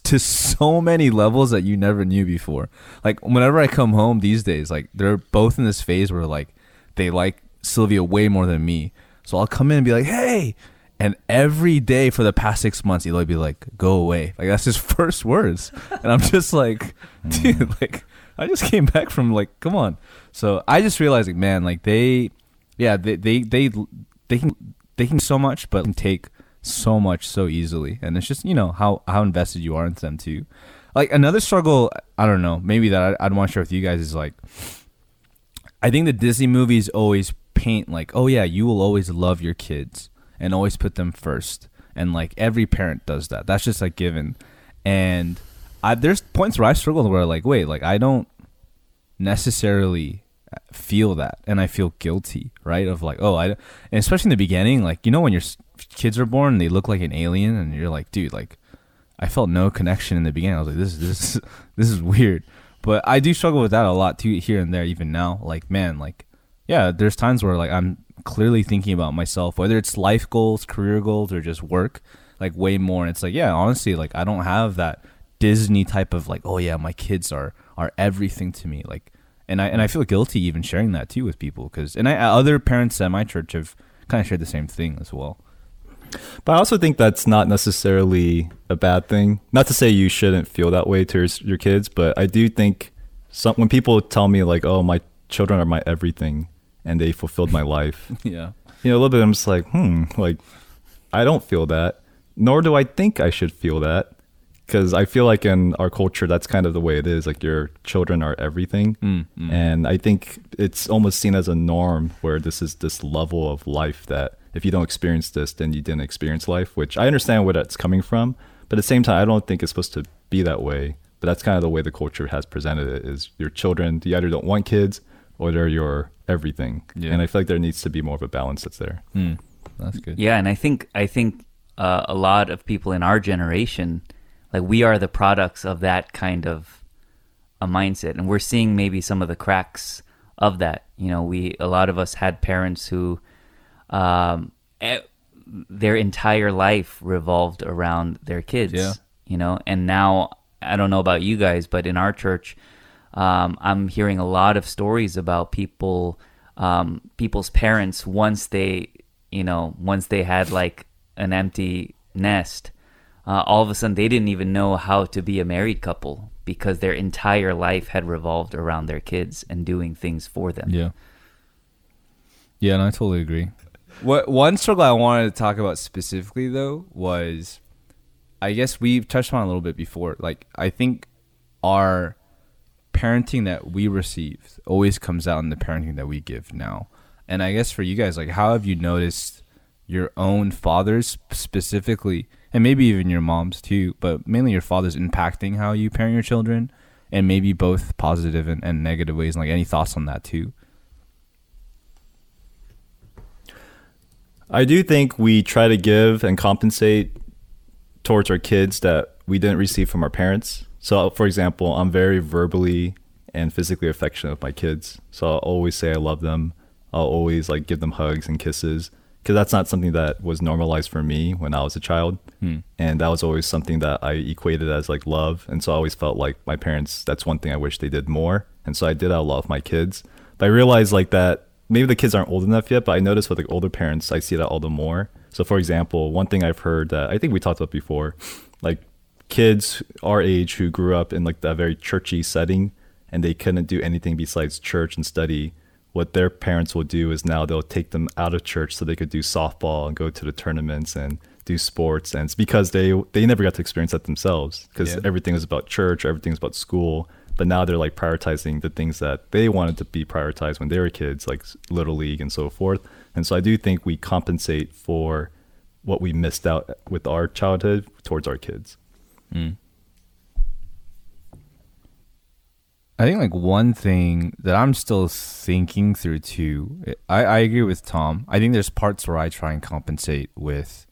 to so many levels that you never knew before. Like whenever I come home these days, like they're both in this phase where like they like Sylvia way more than me. So I'll come in and be like, "Hey," and every day for the past six months, Eloy be like, "Go away." Like that's his first words, and I'm just like, dude, mm. like I just came back from like, come on. So I just realized, like, man, like they, yeah, they they they they can they can so much, but can take so much so easily, and it's just you know how how invested you are into them too. Like another struggle, I don't know, maybe that I, I'd want to share with you guys is like, I think the Disney movies always paint like, oh yeah, you will always love your kids and always put them first, and like every parent does that. That's just like given, and I there's points where I struggle where like, wait, like I don't necessarily feel that and I feel guilty, right? Of like, oh, I, and especially in the beginning, like, you know, when your kids are born they look like an alien and you're like, dude, like, I felt no connection in the beginning. I was like, this is, this, this is weird. But I do struggle with that a lot too, here and there, even now. Like, man, like, yeah, there's times where like I'm clearly thinking about myself, whether it's life goals, career goals, or just work, like way more. And it's like, yeah, honestly, like I don't have that Disney type of like, oh yeah, my kids are are everything to me. Like, and I and I feel guilty even sharing that too with people because and I uh, other parents at my church have kind of shared the same thing as well. But I also think that's not necessarily a bad thing. Not to say you shouldn't feel that way to your, your kids, but I do think some, when people tell me like, "Oh, my children are my everything," and they fulfilled my life, Yeah. you know, a little bit. I'm just like, hmm, like I don't feel that, nor do I think I should feel that, because I feel like in our culture that's kind of the way it is. Like your children are everything, Mm, mm. and I think it's almost seen as a norm where this is this level of life that if you don't experience this, then you didn't experience life. Which I understand where that's coming from, but at the same time, I don't think it's supposed to be that way. But that's kind of the way the culture has presented it: is your children. You either don't want kids or they're your everything. Yeah. And I feel like there needs to be more of a balance that's there. Mm. That's good. Yeah, and I think I think uh, a lot of people in our generation, like we are the products of that kind of a mindset, and we're seeing maybe some of the cracks of that. You know, we a lot of us had parents who, um, e- their entire life revolved around their kids. Yeah. You know, and now I don't know about you guys, but in our church, um, I'm hearing a lot of stories about people, um, people's parents once they, you know, once they had like an empty nest, uh, all of a sudden they didn't even know how to be a married couple because their entire life had revolved around their kids and doing things for them. Yeah. Yeah, and I totally agree. What one struggle I wanted to talk about specifically though was I guess we've touched on a little bit before. Like I think our parenting that we received always comes out in the parenting that we give now. And I guess for you guys, like how have you noticed your own fathers specifically and maybe even your moms too, but mainly your fathers impacting how you parent your children and maybe both positive and, and negative ways. And like any thoughts on that too? I do think we try to give and compensate towards our kids that we didn't receive from our parents. So, for example, I'm very verbally and physically affectionate with my kids. So I'll always say I love them. I'll always like give them hugs and kisses because that's not something that was normalized for me when I was a child. Hmm. And that was always something that I equated as like love. And so I always felt like my parents, that's one thing I wish they did more. And so I did out of love my kids. But I realized like that maybe the kids aren't old enough yet, but I noticed with like older parents, I see that all the more. So for example, one thing I've heard that I think we talked about before, like kids our age who grew up in like that very churchy setting and they couldn't do anything besides church and study what their parents will do is now they'll take them out of church so they could do softball and go to the tournaments and do sports and it's because they they never got to experience that themselves because Yeah. everything was about church everything was about school but now they're like prioritizing the things that they wanted to be prioritized when they were kids like little league and so forth and so i do think we compensate for what we missed out with our childhood towards our kids Mm. I think like one thing that I'm still thinking through too. I, I agree with Tom. I think there's parts where I try and compensate with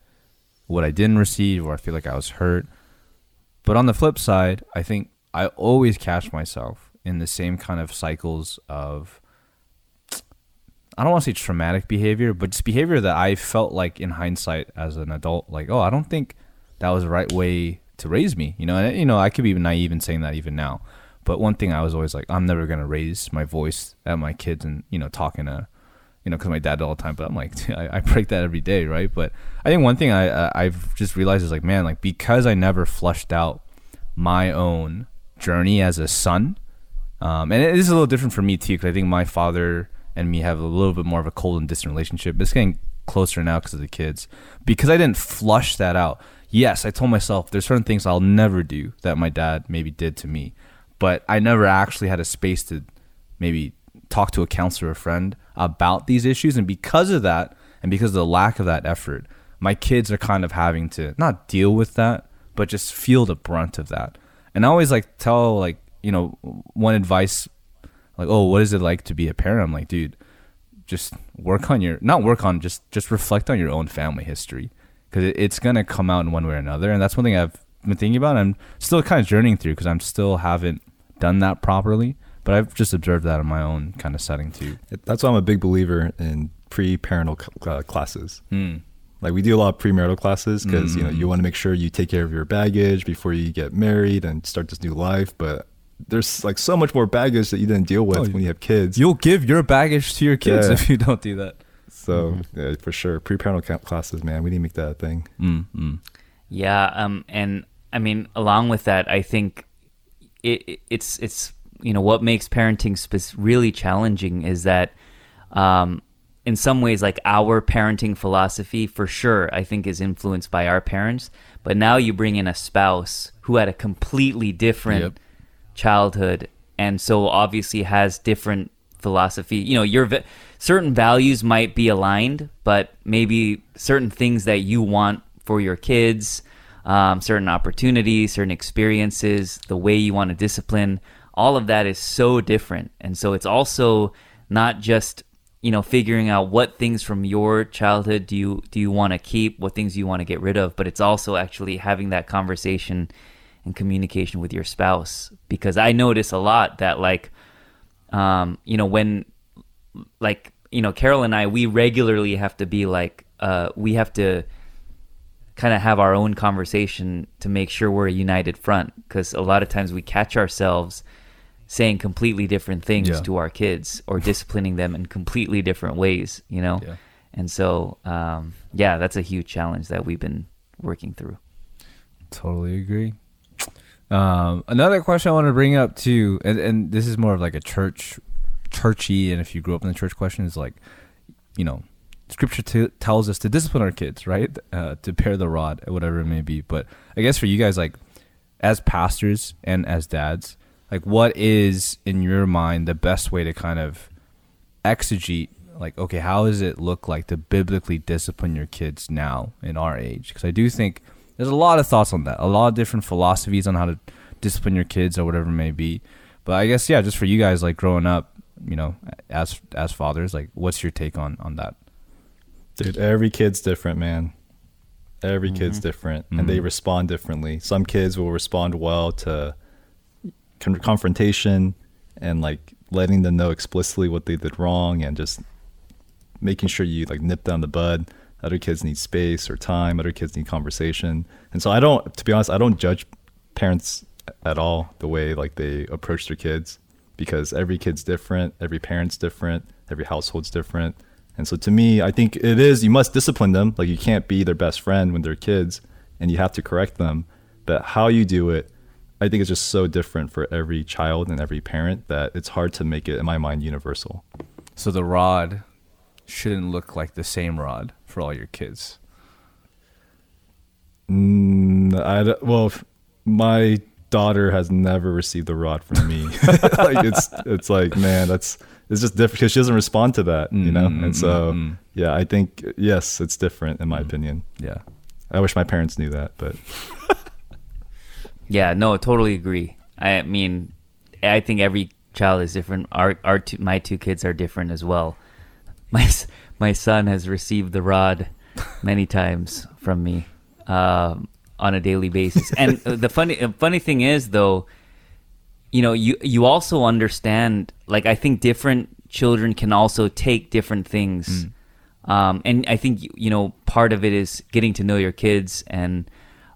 what I didn't receive or I feel like I was hurt. But on the flip side, I think I always catch myself in the same kind of cycles of I don't want to say traumatic behavior, but just behavior that I felt like in hindsight as an adult, like, oh, I don't think that was the right way to raise me. You know, and you know, I could be naive in saying that even now. But one thing I was always like, I'm never gonna raise my voice at my kids and you know talking to, you know, because my dad did all the time. But I'm like, I, I break that every day, right? But I think one thing I I've just realized is like, man, like because I never flushed out my own journey as a son, um, and it is a little different for me too, because I think my father and me have a little bit more of a cold and distant relationship. It's getting closer now because of the kids. Because I didn't flush that out. Yes, I told myself there's certain things I'll never do that my dad maybe did to me, but I never actually had a space to maybe talk to a counselor or friend about these issues. And because of that, and because of the lack of that effort, my kids are kind of having to not deal with that, but just feel the brunt of that. And I always like tell like you know one advice like oh what is it like to be a parent? I'm like dude, just work on your not work on just just reflect on your own family history because it, it's gonna come out in one way or another. And that's one thing I've been thinking about. I'm still kind of journeying through because I'm still haven't done that properly. But I've just observed that in my own kind of setting too. that's why i'm a big believer in pre-parental uh, classes Hmm. Like we do a lot of premarital classes because you know Mm. you want to make sure you take care of your baggage before you get married and start this new life. But there's like so much more baggage that you didn't deal with Oh, when you have kids. You'll give your baggage to your kids Yeah. if you don't do that. So Mm-hmm. yeah, for sure, premarital ca- classes, man, we need to make that a thing. Mm, mm. Yeah, um, and I mean, along with that, I think it, it it's it's you know what makes parenting spec- really challenging is that, um, in some ways, like our parenting philosophy, for sure, I think is influenced by our parents. But now you bring in a spouse who had a completely different Yep. childhood, and so obviously has different philosophy. You know, your certain values might be aligned, but maybe certain things that you want for your kids, um, certain opportunities, certain experiences, the way you want to discipline, all of that is so different. And so it's also not just you know figuring out what things from your childhood do you do you want to keep what things you want to get rid of but it's also actually having that conversation and communication with your spouse because i notice a lot that like um you know when like you know carol and i we regularly have to be like uh we have to kind of have our own conversation to make sure we're a united front because a lot of times we catch ourselves saying completely different things Yeah. to our kids or disciplining them in completely different ways you know Yeah. and so um yeah that's a huge challenge that we've been working through Totally agree. Um, another question I want to bring up too, and, and this is more of like a church, churchy, and if you grew up in the church question is like, you know, scripture t- tells us to discipline our kids, right? Uh, to bear the rod, whatever it may be. But I guess for you guys, like, as pastors and as dads, like, what is in your mind the best way to kind of exegete like okay how does it look like to biblically discipline your kids now in our age because i do think there's a lot of thoughts on that a lot of different philosophies on how to discipline your kids or whatever it may be but i guess yeah just for you guys like growing up you know as as fathers like what's your take on on that Dude, every kid's different, man. Every kid's Mhm. different, and they Mhm. respond differently. Some kids will respond well to con- confrontation and like letting them know explicitly what they did wrong, and just making sure you like nip down the bud. Other kids need space or time. Other kids need conversation, and so I don't. To be honest, I don't judge parents at all the way like they approach their kids because every kid's different, every parent's different, every household's different. And so to me, I think it is you must discipline them. Like you can't be their best friend when they're kids and you have to correct them. But how you do it, I think is just so different for every child and every parent that it's hard to make it in my mind universal. So the rod shouldn't look like the same rod for all your kids. Mm, I d- well, my daughter has never received a rod from me. like it's it's like man, that's it's just different because she doesn't respond to that, you know. Mm, and so mm, mm. yeah, I think yes, it's different in my Mm. opinion. Yeah. I wish my parents knew that, but Yeah, no, totally agree. I mean, I think every child is different. Our our two, my two kids are different as well. My my son has received the rod many times from me um, on a daily basis. And the funny uh, funny thing is though, you know, you you also understand. Like I think different children can also take different things. Um, and I think you know part of it is getting to know your kids and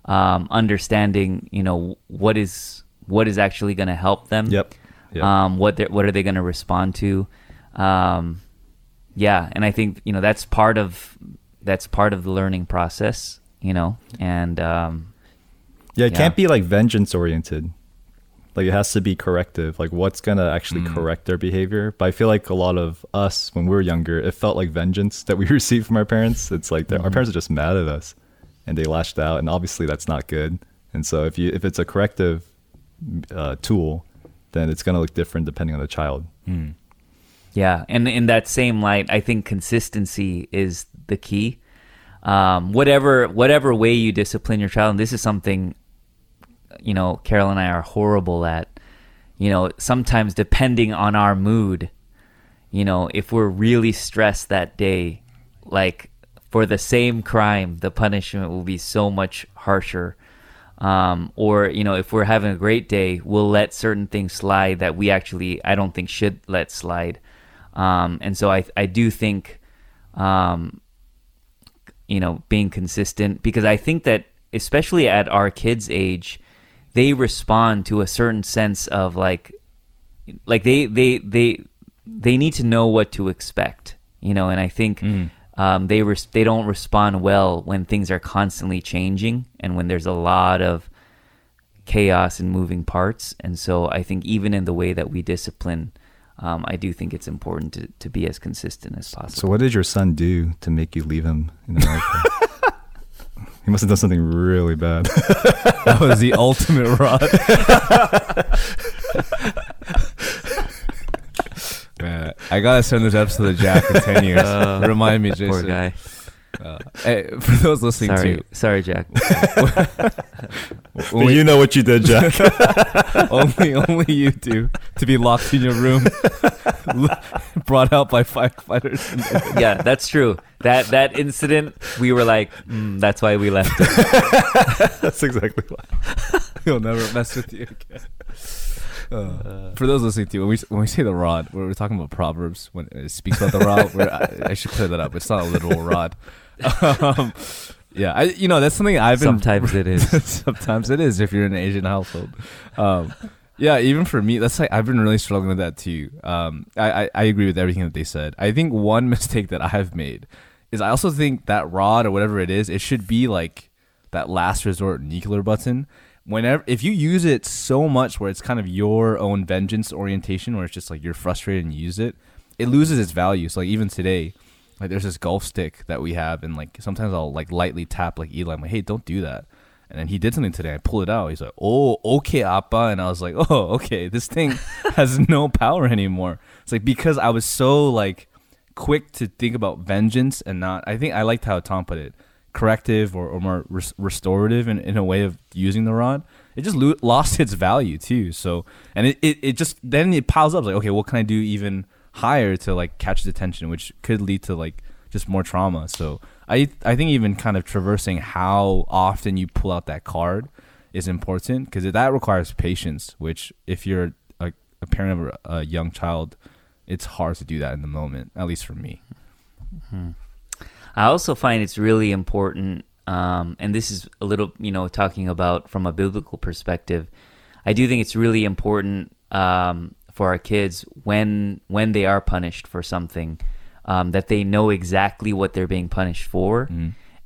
um, understanding you know what is what is actually going to help them. Yep. Yep. Um, what what are they going to respond to? Um, yeah, and I think you know that's part of that's part of the learning process. You know, and um, yeah, it yeah. can't be like vengeance oriented. Like it has to be corrective. Like what's gonna actually Mm. correct their behavior. But I feel like a lot of us when we were younger, it felt like vengeance that we received from our parents. It's like that our parents are just mad at us, and they lashed out, and obviously that's not good. And so if you if it's a corrective uh, tool, then it's gonna look different depending on the child. Mm. Yeah, and in that same light, I think consistency is the key. Um, whatever whatever way you discipline your child, and this is something, you know, Carol and I are horrible at. You know, sometimes depending on our mood, you know, if we're really stressed that day, like for the same crime, the punishment will be so much harsher. Um, or you know, if we're having a great day, we'll let certain things slide that we actually I don't think should let slide. Um, and so I I do think, um, you know, being consistent because I think that especially at our kids' age, they respond to a certain sense of like like they they they they need to know what to expect you know and i think Mm. um, they res- they don't respond well when things are constantly changing and when there's a lot of chaos and moving parts and so i think even in the way that we discipline um, i do think it's important to, to be as consistent as possible So what did your son do to make you leave him in America? he must have done something really bad. That was the ultimate rod. Man, I gotta send this episode to Jack in ten years. Uh, Remind me, Jason. poor guy Uh, hey, for those listening sorry to, sorry jack when we- you know what you did, Jack. only only you do to be locked in your room, brought out by firefighters. yeah that's true that that incident we were like mm, that's why we left That's exactly why. He'll never mess with you again. Uh, for those listening to, when we when we say the rod, we're, we're talking about proverbs when it speaks about the rod. We're, I, I should clear that up. It's not a literal rod. Um, yeah, I you know that's something I've been. sometimes it is sometimes it is if you're in an Asian household. Um, yeah, even for me, that's like I've been really struggling with that too. Um, I, I I agree with everything that they said. I think one mistake that I've made is I also think that rod or whatever it is, it should be like that last resort nuclear button. Whenever if you use it so much where it's kind of your own vengeance orientation, where it's just like you're frustrated and you use it, it loses its value. So like even today, like there's this golf stick that we have, and like sometimes I'll like lightly tap like Eli, I'm like, hey, don't do that. And then he did something today. I pull it out. He's like, "Oh, okay, appa," and I was like, "Oh, okay. This thing has no power anymore." It's like because I was so like quick to think about vengeance and not. I think I liked how Tom put it, corrective or, or more res- restorative in, in a way of using the rod. It just lo- lost its value too. So and it, it, it just then it piles up like, okay, what can I do even higher to like catch the attention, which could lead to like just more trauma. So I I think even kind of traversing how often you pull out that card is important because that requires patience. Which if you're a, a parent of a, a young child, it's hard to do that in the moment. At least for me. I also find it's really important, um, and this is a little, you know, talking about from a biblical perspective. I do think it's really important um, for our kids when when they are punished for something um, that they know exactly what they're being punished for,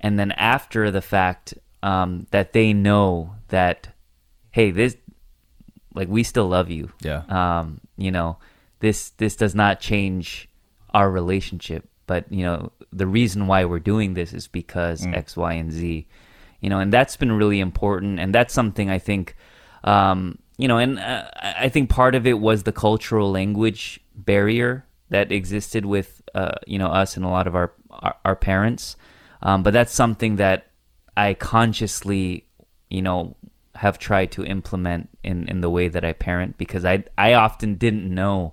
and then after the fact um, that they know that, hey, this like we still love you. Yeah. Um, you know, this this does not change our relationship, but you know, the reason why we're doing this is because X, Y, and Z. You know, and that's been really important, and that's something I think, um, you know, and uh, I think part of it was the cultural language barrier that existed with, uh, you know, us and a lot of our our, our parents. Um, but that's something that I consciously, you know, have tried to implement in, in the way that I parent because I I often didn't know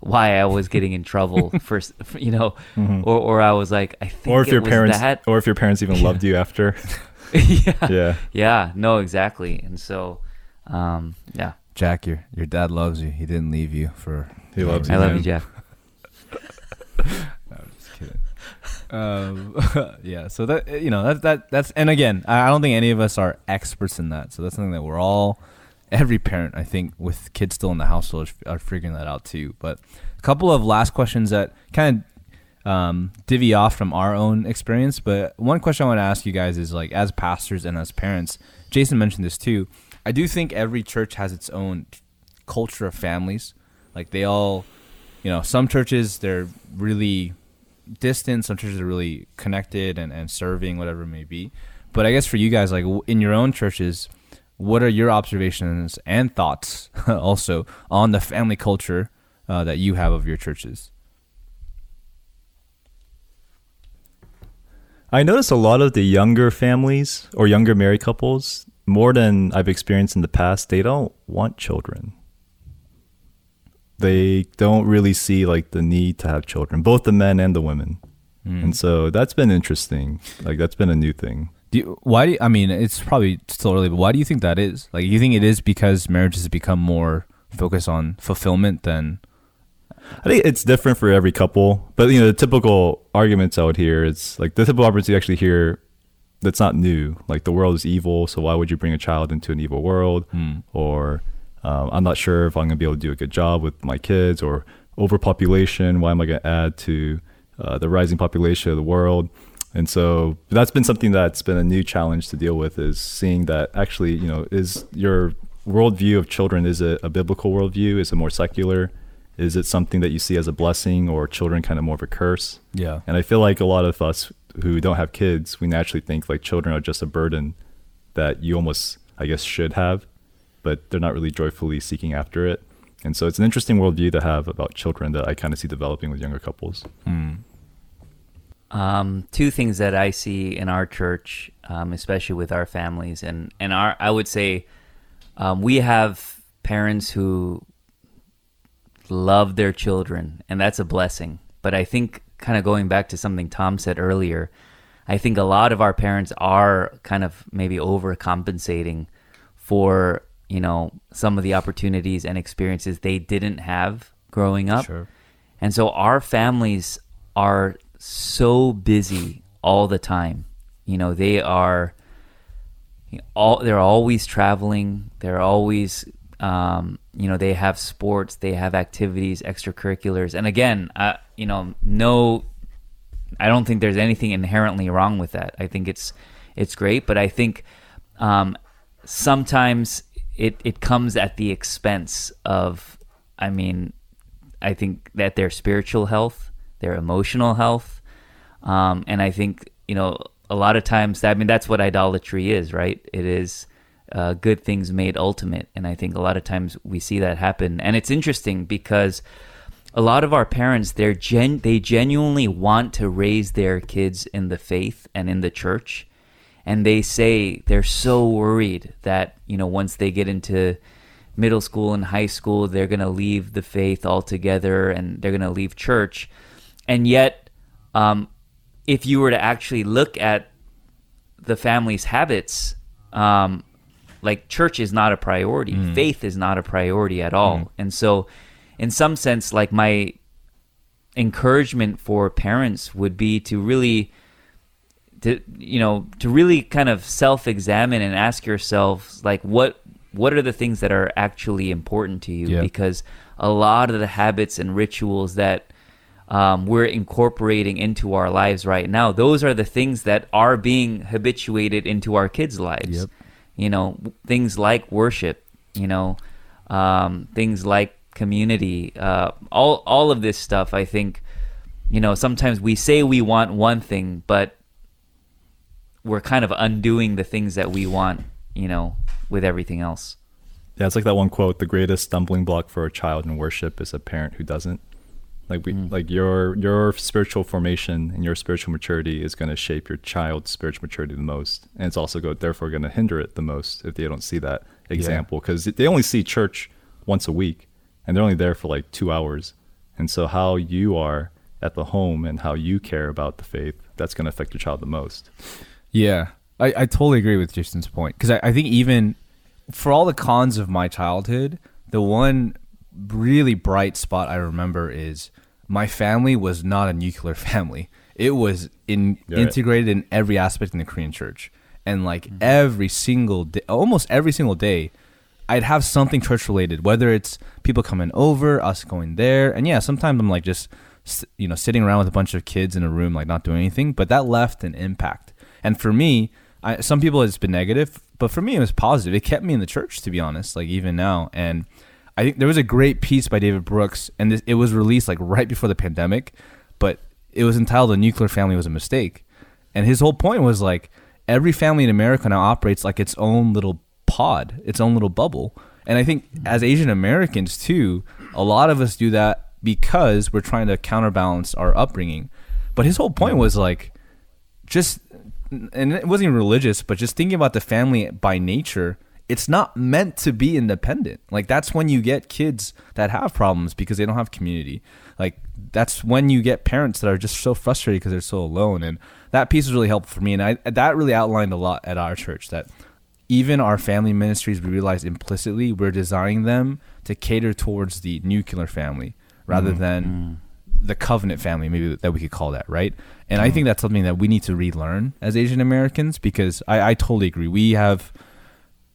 why I was getting in trouble for, you know, or or I was like I think Mm-hmm. or if it your was parents, that. or if your parents even loved you after. yeah. yeah. Yeah, no, exactly. And so, um, yeah, Jack, your your dad loves you. He didn't leave you for. He loves you. I love man. you, Jeff. No, I'm just kidding. um, yeah. So that you know that that that's and again, I I don't think any of us are experts in that. So that's something that we're all, every parent, I think, with kids still in the household, are figuring that out too. But a couple of last questions that kind of um, divvy off from our own experience. But one question I want to ask you guys is like, as pastors and as parents, Jason mentioned this too. I do think every church has its own culture of families. Like they all, you know, some churches they're really distant, some churches are really connected and, and serving, whatever it may be. But I guess for you guys, like in your own churches, what are your observations and thoughts also on the family culture uh, that you have of your churches? I notice a lot of the younger families or younger married couples, more than I've experienced in the past, they don't want children. They don't really see like the need to have children, both the men and the women. Hmm. And so that's been interesting. Like that's been a new thing. Do you, why do you, I mean it's probably still early, but why do you think that is? Like you think it is because marriages have become more focused on fulfillment than I think it's different for every couple, but you know, the typical arguments I would hear is like the typical arguments you actually hear that's not new. Like the world is evil, so why would you bring a child into an evil world? Or um, I'm not sure if I'm going to be able to do a good job with my kids, or overpopulation. Why am I going to add to uh, the rising population of the world? And so that's been something that's been a new challenge to deal with is seeing that actually, you know, is your worldview of children, is it a biblical worldview? Is it more secular? Is it something that you see as a blessing or children kind of more of a curse? yeah. And I feel like a lot of us who don't have kids, we naturally think like children are just a burden that you almost, I guess, should have, but they're not really joyfully seeking after it. And so it's an interesting worldview to have about children that I kind of see developing with younger couples. Um, two things that I see in our church, um, especially with our families, and and our, I would say, um, we have parents who love their children, and that's a blessing. But I think, kind of going back to something Tom said earlier, I think a lot of our parents are kind of maybe overcompensating for you know some of the opportunities and experiences they didn't have growing up. Sure. And so our families are so busy all the time. You know, they are all they're always traveling. They're always um, you know, they have sports, they have activities, extracurriculars. And again, uh, you know, no I don't think there's anything inherently wrong with that. I think it's it's great, but I think um, sometimes it it comes at the expense of I mean, I think that their spiritual health, their emotional health, um, and I think you know a lot of times. I mean, that's what idolatry is, right? It is uh, good things made ultimate, and I think a lot of times we see that happen. And it's interesting because a lot of our parents they're gen they genuinely want to raise their kids in the faith and in the church, and they say they're so worried that you know once they get into middle school and high school they're going to leave the faith altogether and they're going to leave church. And yet um, if you were to actually look at the family's habits, um, like church is not a priority, faith is not a priority at all, and so, in some sense, like my encouragement for parents would be to really to you know to really kind of self-examine and ask yourselves like what what are the things that are actually important to you Yeah. because a lot of the habits and rituals that um, we're incorporating into our lives right now those are the things that are being habituated into our kids lives Yep. you know things like worship you know um, things like community uh, all all of this stuff i think you know sometimes we say we want one thing but we're kind of undoing the things that we want you know with everything else. Yeah, it's like that one quote: "The greatest stumbling block for a child in worship is a parent who doesn't." Like we, like your your spiritual formation and your spiritual maturity is going to shape your child's spiritual maturity the most, and it's also go therefore going to hinder it the most if they don't see that example because they only see church once a week, and they're only there for like two hours, and so how you are at the home and how you care about the faith that's going to affect your child the most. Yeah, I, I totally agree with Justin's point because I, I think even for all the cons of my childhood, the one really bright spot I remember is my family was not a nuclear family. It was in Yeah. integrated in every aspect in the Korean church, and like mm-hmm. every single day, almost every single day, I'd have something church related. Whether it's people coming over, us going there, and yeah, sometimes I'm like just you know sitting around with a bunch of kids in a room like not doing anything, but that left an impact. And for me, I, some people it's been negative, but for me it was positive. It kept me in the church, to be honest. Like even now, and I think there was a great piece by David Brooks, and this, it was released like right before the pandemic, but it was entitled "A Nuclear Family Was a Mistake," and his whole point was like every family in America now operates like its own little pod, its own little bubble. And I think as Asian Americans too, a lot of us do that because we're trying to counterbalance our upbringing. But his whole point was like just and it wasn't even religious, but just thinking about the family by nature, it's not meant to be independent. Like that's when you get kids that have problems because they don't have community. Like that's when you get parents that are just so frustrated because they're so alone. And that piece was really helpful for me. And I that really outlined a lot at our church that even our family ministries, we realize implicitly we're designing them to cater towards the nuclear family rather mm, than mm. the covenant family, maybe that we could call that, right? And I mm. think that's something that we need to relearn as Asian Americans because I, I totally agree. We have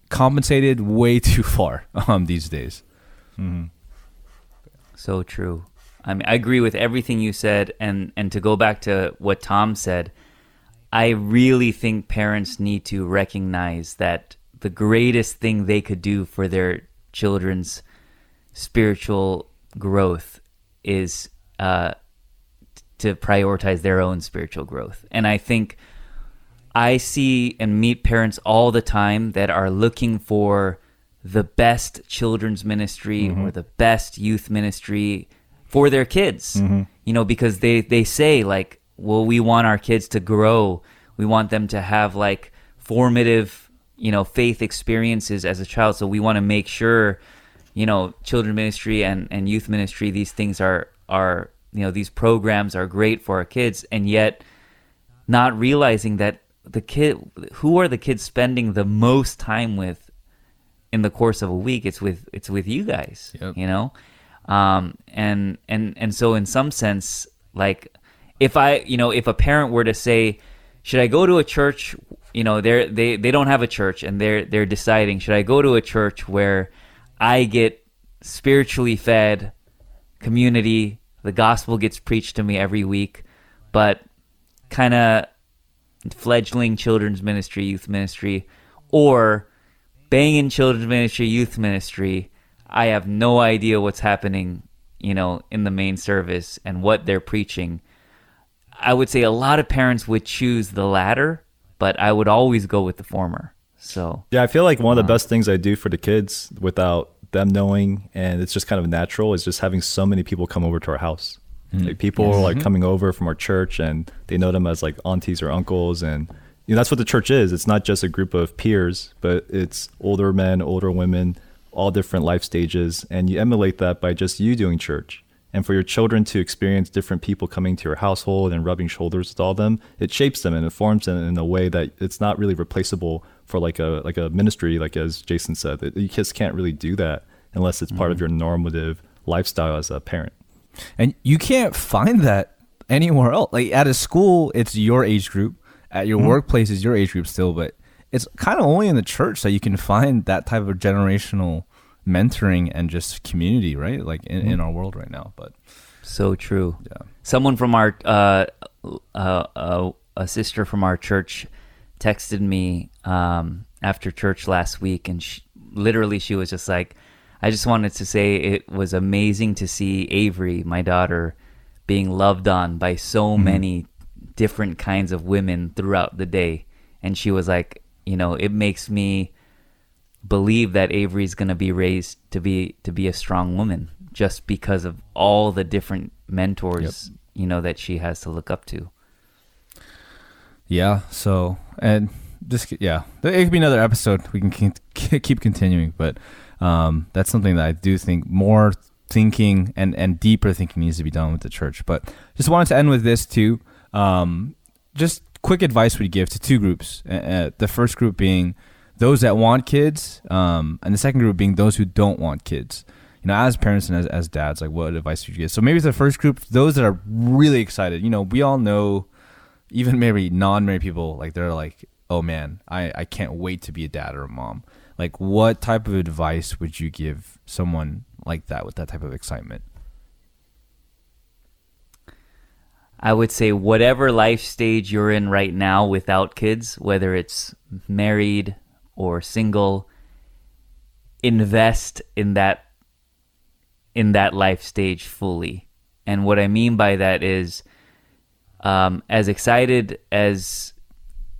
compensated way too far um, these days. Mm-hmm. So true. I mean, I agree with everything you said, and and to go back to what Tom said, I really think parents need to recognize that the greatest thing they could do for their children's spiritual growth is uh, to prioritize their own spiritual growth, and I think I see and meet parents all the time that are looking for the best children's ministry or the best youth ministry for their kids. You know, because they they say like, well, we want our kids to grow. We want them to have like formative, you know, faith experiences as a child. So we want to make sure, you know, children ministry and and youth ministry these things are are, you know, these programs are great for our kids and yet not realizing that the kid who are the kids spending the most time with in the course of a week it's with it's with you guys Yep. you know um and and and so in some sense like if i you know if a parent were to say should i go to a church you know they're they they don't have a church and they're they're deciding should i go to a church where i get spiritually fed community the gospel gets preached to me every week but kind of fledgling children's ministry, youth ministry, or banging children's ministry, youth ministry, I have no idea what's happening, you know, in the main service and what they're preaching. I would say a lot of parents would choose the latter, but I would always go with the former. So, Yeah, I feel like one of the uh, best things I do for the kids without them knowing, and it's just kind of natural, is just having so many people come over to our house. Hmm. Like people are like mm-hmm. coming over from our church, and they know them as like aunties or uncles, and you know that's what the church is. It's not just a group of peers, but it's older men, older women, all different life stages, and you emulate that by just you doing church. And for your children to experience different people coming to your household and rubbing shoulders with all them, it shapes them and informs them in a way that it's not really replaceable for like a like a ministry, like as Jason said. You just can't really do that unless it's part of mm-hmm. your normative lifestyle as a parent. And you can't find that anywhere else. Like at a school, it's your age group. At your mm-hmm. workplace, is your age group still, but it's kind of only in the church that you can find that type of generational mentoring and just community, right? Like in, in our world right now. But So true. yeah. Someone from our uh, uh, uh, a sister from our church texted me um, after church last week, and she, literally she was just like, "I just wanted to say it was amazing to see Avery, my daughter, being loved on by so many different kinds of women throughout the day." And she was like, "You know, it makes me." Believe that Avery's going to be raised to be to be a strong woman just because of all the different mentors you know that she has to look up to. Yeah. So, and just yeah, it could be another episode. We can keep continuing, but um, that's something that I do think more thinking and and deeper thinking needs to be done with the church. But just wanted to end with this too. Um, just quick advice we give to two groups. Uh, the first group being those that want kids, um, and the second group being those who don't want kids. You know, as parents and as, as dads, like what advice would you give? So maybe the first group, those that are really excited. You know, we all know even maybe non-married people like they're like oh man I, I can't wait to be a dad or a mom like what type of advice would you give someone like that with that type of excitement I would say whatever life stage you're in right now without kids, whether it's married or single, invest in that in that life stage fully. And what I mean by that is um, as excited as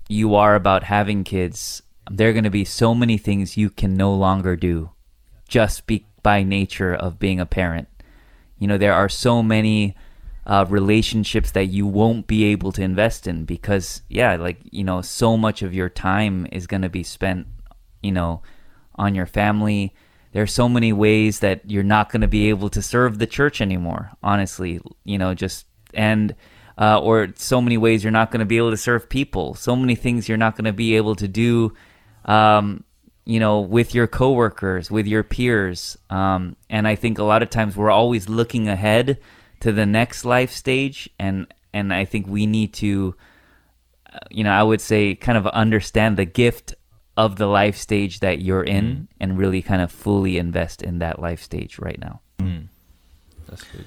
you are about having kids, there are going to be so many things you can no longer do just be, by nature of being a parent. You know, there are so many uh, relationships that you won't be able to invest in because, yeah, like, you know, so much of your time is going to be spent, you know, on your family. There are so many ways that you're not going to be able to serve the church anymore, honestly, you know, just, and, uh, or so many ways you're not going to be able to serve people. So many things you're not going to be able to do, um, you know, with your coworkers, with your peers. Um, and I think a lot of times we're always looking ahead to the next life stage, and and I think we need to, uh, you know, I would say, kind of understand the gift of the life stage that you're in, mm-hmm. and really kind of fully invest in that life stage right now. Mm-hmm. that's good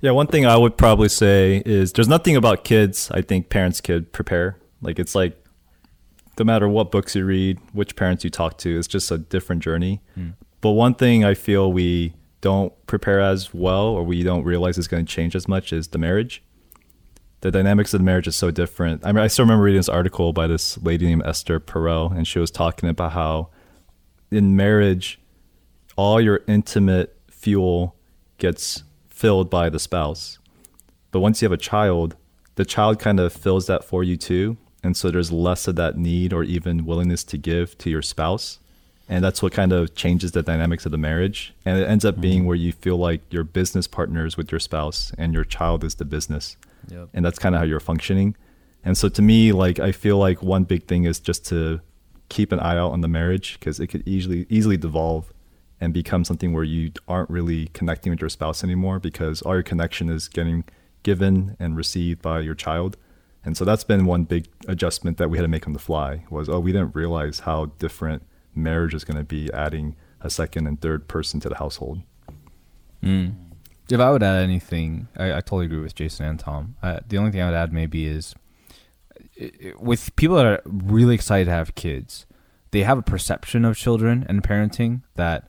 Yeah, one thing I would probably say is there's nothing about kids I think parents could prepare. Like it's like no matter what books you read, which parents you talk to, it's just a different journey. Mm. But one thing I feel we don't prepare as well or we don't realize is going to change as much is the marriage. The dynamics of the marriage is so different. I mean, I still remember reading this article by this lady named Esther Perel, and she was talking about how in marriage, all your intimate fuel gets filled by the spouse. But once you have a child, the child kind of fills that for you too. And so there's less of that need or even willingness to give to your spouse. And that's what kind of changes the dynamics of the marriage. And it ends up mm-hmm. being where you feel like you're business partners with your spouse and your child is the business. Yep. And that's kind of how you're functioning. And so to me, like, I feel like one big thing is just to keep an eye out on the marriage because it could easily, easily devolve and become something where you aren't really connecting with your spouse anymore because all your connection is getting given and received by your child. And so that's been one big adjustment that we had to make on the fly was oh we didn't realize how different marriage is going to be adding a second and third person to the household. Mm. If I would add anything, I, I totally agree with Jason and Tom. Uh, the only thing I would add maybe is i- i- with people that are really excited to have kids, they have a perception of children and parenting that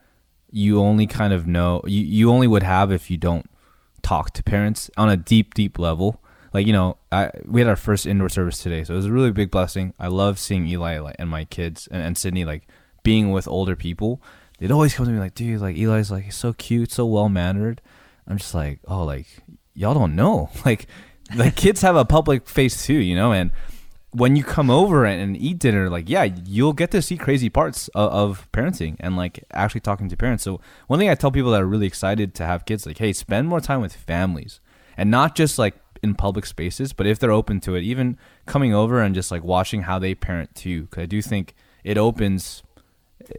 you only kind of know you, you only would have if you don't talk to parents on a deep deep level like you know I, we had our first indoor service today so it was a really big blessing i love seeing eli and my kids and, and sydney like being with older people they'd always come to me like dude like eli's like he's so cute so well mannered i'm just like oh like y'all don't know like like kids have a public face too you know and when you come over and, and eat dinner, like yeah, you'll get to see crazy parts of, of parenting and like actually talking to parents. So one thing I tell people that are really excited to have kids, like, hey, spend more time with families and not just like in public spaces, but if they're open to it, even coming over and just like watching how they parent too. Because I do think it opens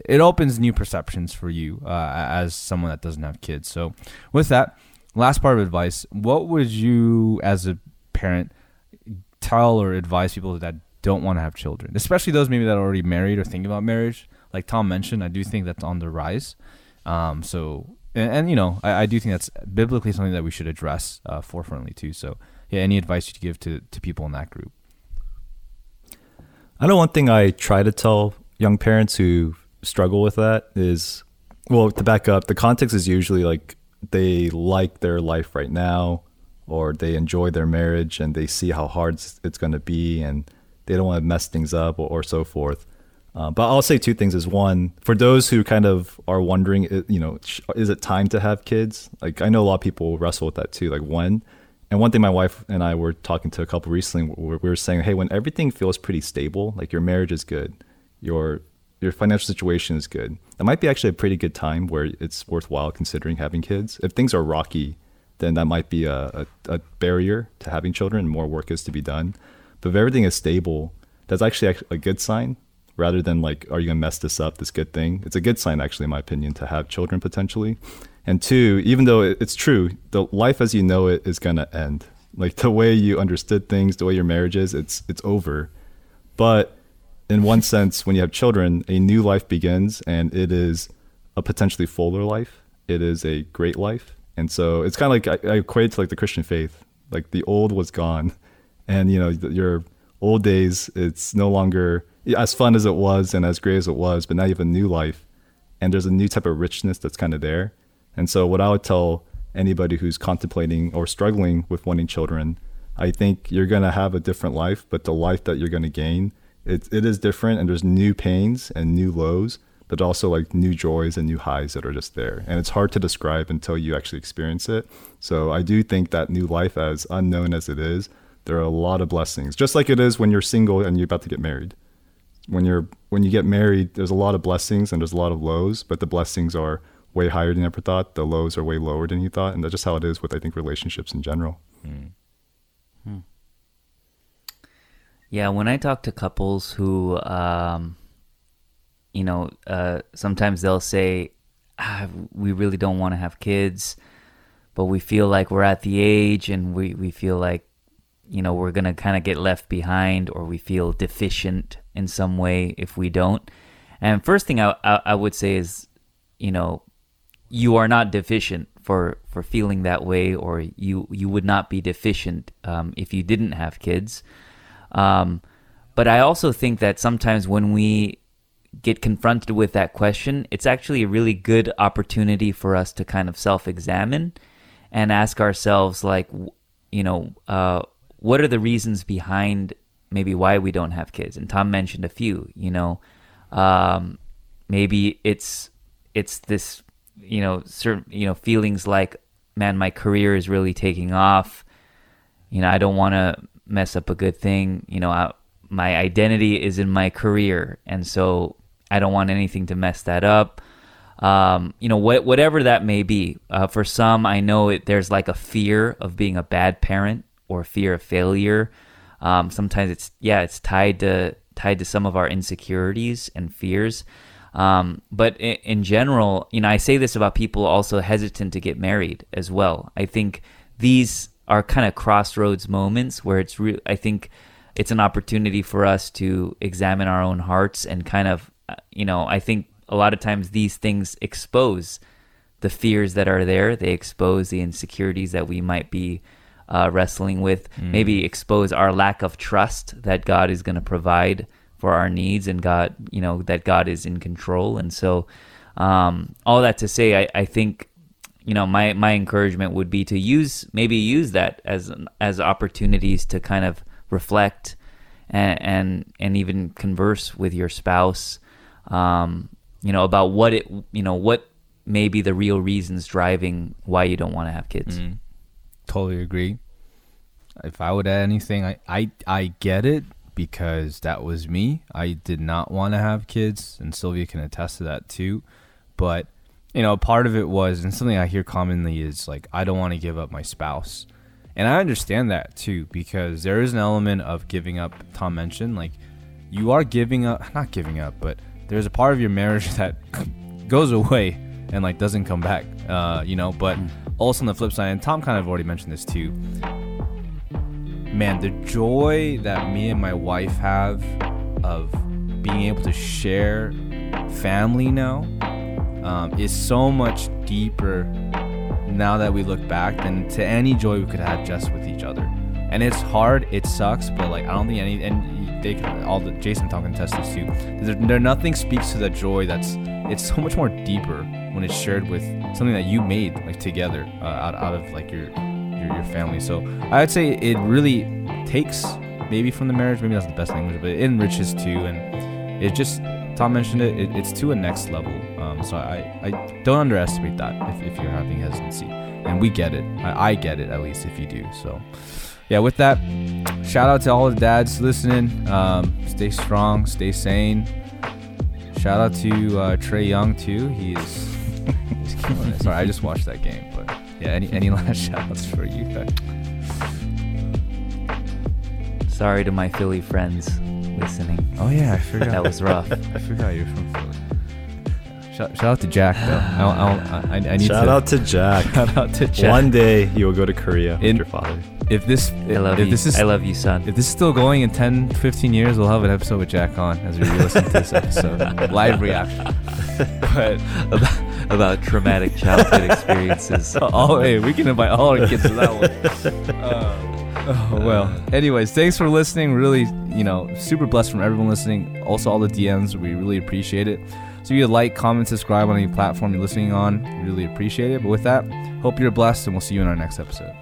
it opens new perceptions for you uh, as someone that doesn't have kids. So with that, last part of advice, what would you as a parent tell or advise people that don't want to have children, especially those maybe that are already married or thinking about marriage? Like Tom mentioned, I do think that's on the rise. Um, so and, and, you know, I, I, do think that's biblically something that we should address uh, forefrontly too. So yeah, any advice you'd give to to people in that group? I know one thing I try to tell young parents who struggle with that is, well, to back up, the context is usually like they like their life right now, or they enjoy their marriage and they see how hard it's going to be, and they don't want to mess things up or, or so forth. Uh, but I'll say two things. Is one for those who kind of are wondering, you know, is it time to have kids? Like I know a lot of people wrestle with that too. Like when, and one thing my wife and I were talking to a couple recently, we were saying, hey, when everything feels pretty stable, like your marriage is good, your your financial situation is good, that might be actually a pretty good time where it's worthwhile considering having kids. If things are rocky, then that might be a, a, a barrier to having children. And more work is to be done. But if everything is stable, that's actually a good sign rather than like, are you gonna mess this up? This good thing. It's a good sign, actually, in my opinion, to have children potentially. And two, even though it's true, the life as you know it is gonna end. Like the way you understood things, the way your marriage is, it's it's over. But in one sense, when you have children, a new life begins, and it is a potentially fuller life. It is a great life, and so it's kind of like I, I equate to like the Christian faith. Like the old was gone, and you know your old days. It's no longer as fun as it was and as great as it was, but now you have a new life and there's a new type of richness that's kind of there. And so, what I would tell anybody who's contemplating or struggling with wanting children, I think you're going to have a different life, but the life that you're going to gain, it, it is different and there's new pains and new lows, but also like new joys and new highs that are just there. And it's hard to describe until you actually experience it. So, I do think that new life, as unknown as it is, there are a lot of blessings, just like it is when you're single and you're about to get married when you're when you get married, there's a lot of blessings and there's a lot of lows, but the blessings are way higher than you ever thought. The lows are way lower than you thought, and that's just how it is with I think relationships in general. Mm. Hmm. Yeah, when I talk to couples who, um, you know, uh, sometimes they'll say, ah, "We really don't want to have kids, but we feel like we're at the age, and we we feel like, you know, we're gonna kind of get left behind, or we feel deficient in some way if we don't. And first thing I, I, I would say is, you know, you are not deficient for for feeling that way, or you you would not be deficient um, if you didn't have kids. Um, but I also think that sometimes when we get confronted with that question, it's actually a really good opportunity for us to kind of self examine and ask ourselves, like, you know, uh, what are the reasons behind maybe why we don't have kids. And Tom mentioned a few. You know, um, maybe it's it's this you know certain you know feelings like man, my career is really taking off. You know, I don't want to mess up a good thing. You know, I, my identity is in my career, and so I don't want anything to mess that up. Um, you know, what, whatever that may be. Uh, for some, I know it, there's like a fear of being a bad parent or fear of failure. Um, sometimes it's yeah, it's tied to tied to some of our insecurities and fears. Um, but in, in, general, you know, I say this about people also hesitant to get married as well. I think these are kind of crossroads moments where it's real. I think it's an opportunity for us to examine our own hearts and kind of, uh, you know, I think a lot of times these things expose the fears that are there. They expose the insecurities that we might be uh, wrestling with, mm. maybe expose our lack of trust that God is going to provide for our needs and God, you know, that God is in control. And so, um, all that to say, I, I think, you know, my, my encouragement would be to use, maybe use that as, as opportunities to kind of reflect and, and, and even converse with your spouse, um, you know, about what it, you know, what may be the real reasons driving why you don't want to have kids. Mm totally agree. If I would add anything, I, I, I get it because that was me. I did not want to have kids, and Sylvia can attest to that too. But you know, part of it was, and something I hear commonly is like, I don't want to give up my spouse. And I understand that too, because there is an element of giving up. Tom mentioned, like, you are giving up, not giving up, but there's a part of your marriage that goes away and like doesn't come back, uh, you know. But also on the flip side, and Tom kind of already mentioned this too. Man, the joy that me and my wife have of being able to share family now um, is so much deeper now that we look back than to any joy we could have just with each other. And it's hard, it sucks, but like I don't think any and they can all the Jason Tom test this too. There, there nothing speaks to that joy that's it's so much more deeper when it's shared with something that you made like together uh, out, out of like your, your your family. So I would say it really takes maybe from the marriage, maybe that's the best language, but it enriches too, and it just Tom mentioned it, it it's to a next level. Um, so I, I don't underestimate that if, if you're having hesitancy, and we get it. I, I get it at least if you do. So yeah, with that, shout out to all the dads listening. Um, stay strong, stay sane. Shout out to uh, Trae Young too. He's, he's killing it. Sorry, I just watched that game, but yeah. Any any last shout outs for you? Guys? Sorry to my Philly friends listening. Oh yeah, I forgot. That was rough. I forgot you're from Philly. Shout, shout out to Jack though. I, don't- I, don't- I, I need Shout to out to Jack. shout out to Jack. One day you will go to Korea In- with your father. if this I love if you. this is I love you, son. if this is still going in 10 15 years we'll have an episode with jack on as we listen to this episode live reaction but about, about traumatic childhood experiences. oh hey we can invite all our kids to that one Uh, oh, well. Uh, Anyways thanks for listening. Really you know super blessed from everyone listening. Also all the dms we really appreciate it. So you like comment subscribe on any platform you're listening on. We really appreciate it. But with that hope you're blessed and we'll see you in our next episode